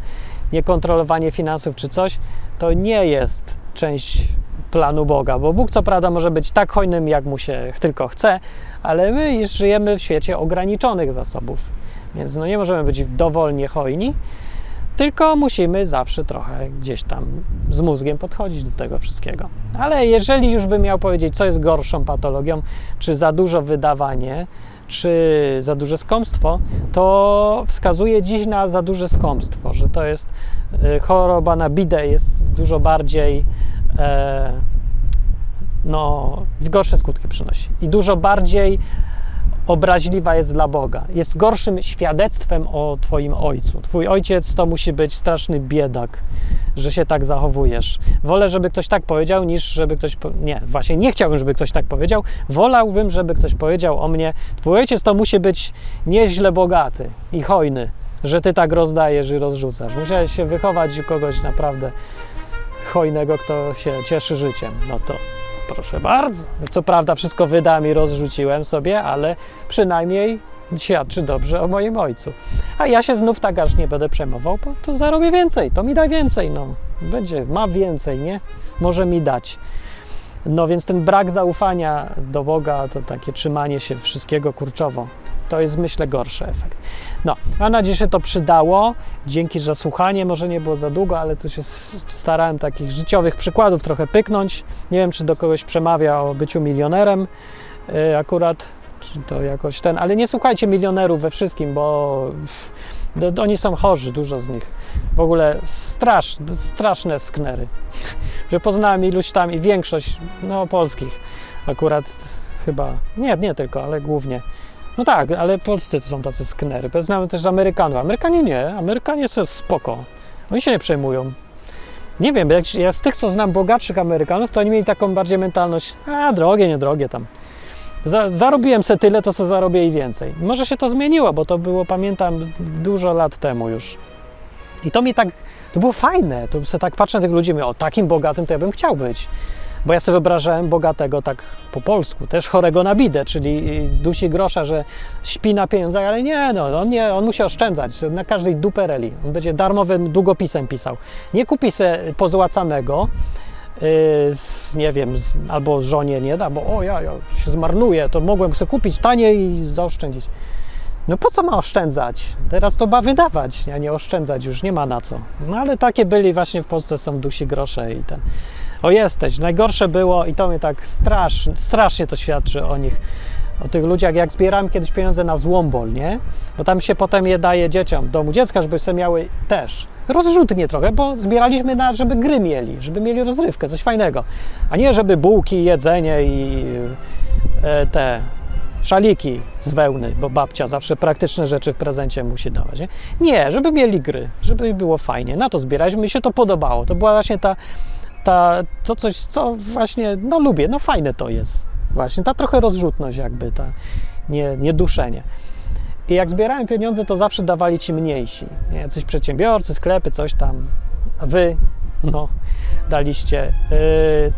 A: niekontrolowanie finansów czy coś, to nie jest część planu Boga, bo Bóg co prawda może być tak hojnym, jak mu się tylko chce, ale my żyjemy w świecie ograniczonych zasobów, więc no nie możemy być dowolnie hojni, tylko musimy zawsze trochę gdzieś tam z mózgiem podchodzić do tego wszystkiego. Ale jeżeli już bym miał powiedzieć, co jest gorszą patologią, czy za dużo wydawanie, czy za duże skąpstwo, to wskazuje dziś na za duże skąpstwo, że to jest y, choroba na bidę, jest dużo bardziej e, no, gorsze skutki przynosi i dużo bardziej obraźliwa jest dla Boga. Jest gorszym świadectwem o Twoim ojcu. Twój ojciec to musi być straszny biedak, że się tak zachowujesz. Wolę, żeby ktoś tak powiedział, niż żeby ktoś. Po... Nie, właśnie nie chciałbym, żeby ktoś tak powiedział. Wolałbym, żeby ktoś powiedział o mnie: Twój ojciec to musi być nieźle bogaty i hojny, że ty tak rozdajesz i rozrzucasz. Musiałeś się wychować u kogoś naprawdę hojnego, kto się cieszy życiem. No to proszę bardzo. Co prawda wszystko wydam i rozrzuciłem sobie, ale przynajmniej świadczy dobrze o moim ojcu. A ja się znów tak aż nie będę przejmował, bo to zarobię więcej, to mi da więcej, no. Będzie, ma więcej, nie? Może mi dać. No więc ten brak zaufania do Boga, to takie trzymanie się wszystkiego kurczowo, to jest myślę gorszy efekt. No, mam nadzieję, że to przydało. Dzięki za słuchanie. Może nie było za długo, ale tu się starałem takich życiowych przykładów trochę pyknąć. Nie wiem, czy do kogoś przemawia o byciu milionerem yy, akurat, czy to jakoś ten, ale nie słuchajcie milionerów we wszystkim, bo Oni są chorzy, dużo z nich. W ogóle strasz, straszne sknery. [laughs] Że poznałem iluś tam i większość, no polskich akurat chyba, nie, nie tylko, ale głównie. No tak, ale polscy to są tacy sknery. Znamy też Amerykanów. Amerykanie nie, Amerykanie są spoko. Oni się nie przejmują. Nie wiem, jak ja z tych, co znam bogatszych Amerykanów, to oni mieli taką bardziej mentalność, a drogie, niedrogie tam. Za, zarobiłem se tyle, to co zarobię i więcej. Może się to zmieniło, bo to było, pamiętam, dużo lat temu już. I to mi tak, to było fajne. To sobie tak patrzę na tych ludzi mówię, o takim bogatym to ja bym chciał być. Bo ja sobie wyobrażałem bogatego tak po polsku, też chorego na bidę, czyli dusi grosza, że śpi na pieniądzach, ale nie, no, on, nie, on musi oszczędzać na każdej dupereli. On będzie darmowym długopisem pisał. Nie kupi se pozłacanego, yy, z, nie wiem, z, albo żonie nie da, bo o ja, ja się zmarnuję, to mogłem sobie kupić taniej i zaoszczędzić. No po co ma oszczędzać? Teraz to ma wydawać, a nie oszczędzać, już nie ma na co. No ale takie byli właśnie w Polsce są dusi grosze i ten. O jesteś, najgorsze było i to mnie tak strasznie, strasznie to świadczy o nich, o tych ludziach, jak zbierałem kiedyś pieniądze na złombol, nie? Bo tam się potem je daje dzieciom domu dziecka, żeby sobie miały też rozrzutnie trochę, bo zbieraliśmy na, żeby gry mieli, żeby mieli rozrywkę, coś fajnego, a nie żeby bułki, jedzenie i e, te szaliki z wełny, bo babcia zawsze praktyczne rzeczy w prezencie musi dawać. Nie, nie żeby mieli gry, żeby było fajnie. Na to zbieraliśmy, mi się to podobało. To była właśnie ta, ta, to coś, co właśnie, no lubię, no fajne to jest. Właśnie ta trochę rozrzutność jakby, ta nie, nie duszenie. I jak zbierałem pieniądze, to zawsze dawali ci mniejsi. Nie? Jacyś przedsiębiorcy, sklepy, coś tam. Wy, no, [laughs] daliście. Yy,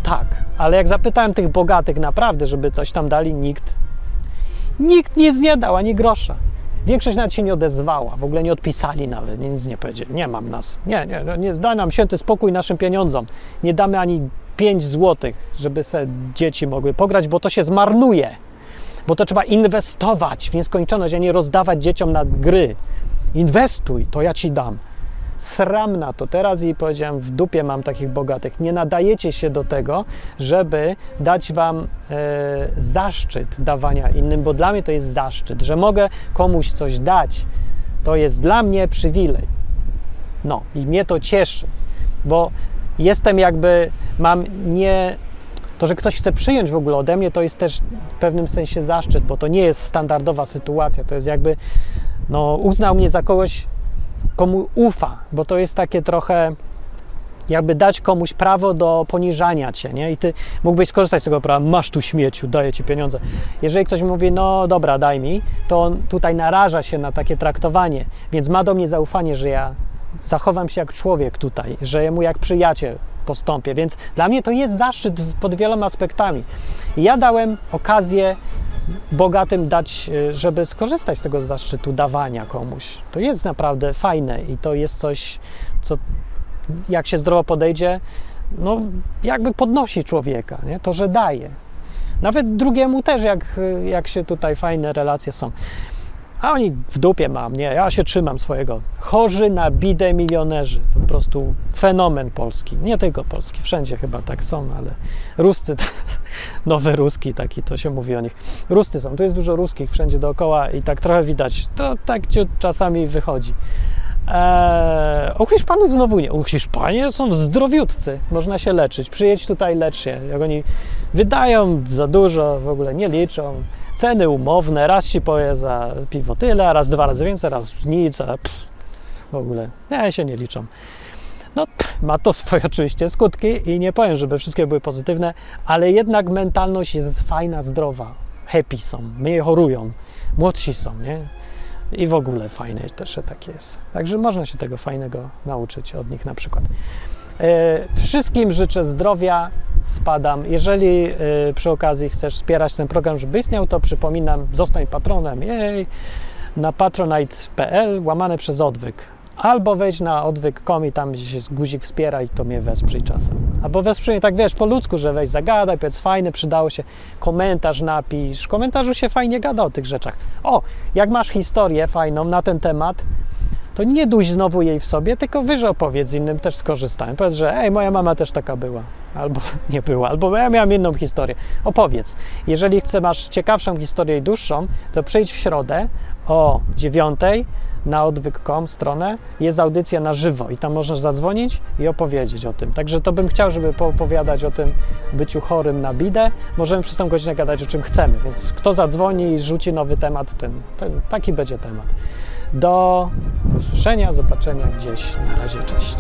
A: tak, ale jak zapytałem tych bogatych naprawdę, żeby coś tam dali, nikt Nikt nic nie dał, ani grosza. Większość nawet się nie odezwała, w ogóle nie odpisali nawet, nic nie powiedzieli. Nie mam nas. Nie, nie, no nie daj nam święty spokój naszym pieniądzom. Nie damy ani 5 złotych, żeby se dzieci mogły pograć, bo to się zmarnuje. Bo to trzeba inwestować w nieskończoność, a nie rozdawać dzieciom na gry. Inwestuj, to ja ci dam sram na to. Teraz i powiedziałem, w dupie mam takich bogatych. Nie nadajecie się do tego, żeby dać wam e, zaszczyt dawania innym, bo dla mnie to jest zaszczyt, że mogę komuś coś dać. To jest dla mnie przywilej. No i mnie to cieszy, bo jestem jakby, mam nie. To, że ktoś chce przyjąć w ogóle ode mnie, to jest też w pewnym sensie zaszczyt, bo to nie jest standardowa sytuacja. To jest jakby, no, uznał mnie za kogoś, komu ufa, bo to jest takie trochę jakby dać komuś prawo do poniżania cię, nie? I ty mógłbyś skorzystać z tego prawa, masz tu śmieciu, daję ci pieniądze. Jeżeli ktoś mówi, no dobra, daj mi, to on tutaj naraża się na takie traktowanie, więc ma do mnie zaufanie, że ja zachowam się jak człowiek tutaj, że ja mu jak przyjaciel postąpię, więc dla mnie to jest zaszczyt pod wieloma aspektami. I ja dałem okazję bogatym dać, e, żeby skorzystać z tego zaszczytu dawania komuś. To jest naprawdę fajne i to jest coś, co jak się zdrowo podejdzie, no jakby podnosi człowieka, nie? to, że daje. Nawet drugiemu też, jak, jak się tutaj fajne relacje są. A oni w dupie mam, nie, ja się trzymam swojego. Chorzy na bidę milionerzy, to po prostu fenomen polski. Nie tylko polski, wszędzie chyba tak są, ale Ruscy, [laughs] nowy ruski taki, to się mówi o nich. Ruscy są, tu jest dużo ruskich wszędzie dookoła i tak trochę widać, to tak czasami wychodzi. Eee, u Hiszpanów znowu nie. U Hiszpanie są zdrowiutcy, można się leczyć. Przyjedź tutaj, lecz się. Jak oni wydają za dużo, w ogóle nie liczą Ceny umowne, raz ci poje za piwo tyle, raz dwa razy więcej, raz nic, a pff, w ogóle nie się nie liczą. No, ma to swoje [laughs] oczywiście skutki i nie powiem, żeby wszystkie były pozytywne, ale jednak mentalność jest fajna, zdrowa. Happy są, mniej chorują, młodsi są, nie? I w ogóle fajne też tak jest. Także można się tego fajnego nauczyć od nich na przykład. E, wszystkim życzę zdrowia, spadam. Jeżeli y, przy okazji chcesz wspierać ten program, żeby istniał, to przypominam, zostań patronem jej na patronite.pl łamane przez odwyk. Albo wejdź na odwyk.com i tam gdzieś jest guzik wspiera i to mnie wesprzyj czasem. Albo wesprzyj tak, wiesz, po ludzku, że weź zagadaj, powiedz fajne, przydało się, komentarz napisz. W komentarzu się fajnie gada o tych rzeczach. O, jak masz historię fajną na ten temat, to nie duś znowu jej w sobie, tylko wyż opowiedz innym, też skorzystałem. Powiedz, że ej, moja mama też taka była. albo [laughs] nie było, albo ja miałem inną historię. Opowiedz. Jeżeli chcesz, masz ciekawszą historię i dłuższą, to przyjdź w środę o dziewiątej na odwyk.com stronę jest audycja na żywo i tam możesz zadzwonić i opowiedzieć o tym. Także to bym chciał, żeby poopowiadać o tym byciu chorym na bidę. Możemy przez tą godzinę gadać o czym chcemy, więc kto zadzwoni i rzuci nowy temat, ten, ten taki będzie temat. Do usłyszenia, zobaczenia gdzieś. Na razie, cześć.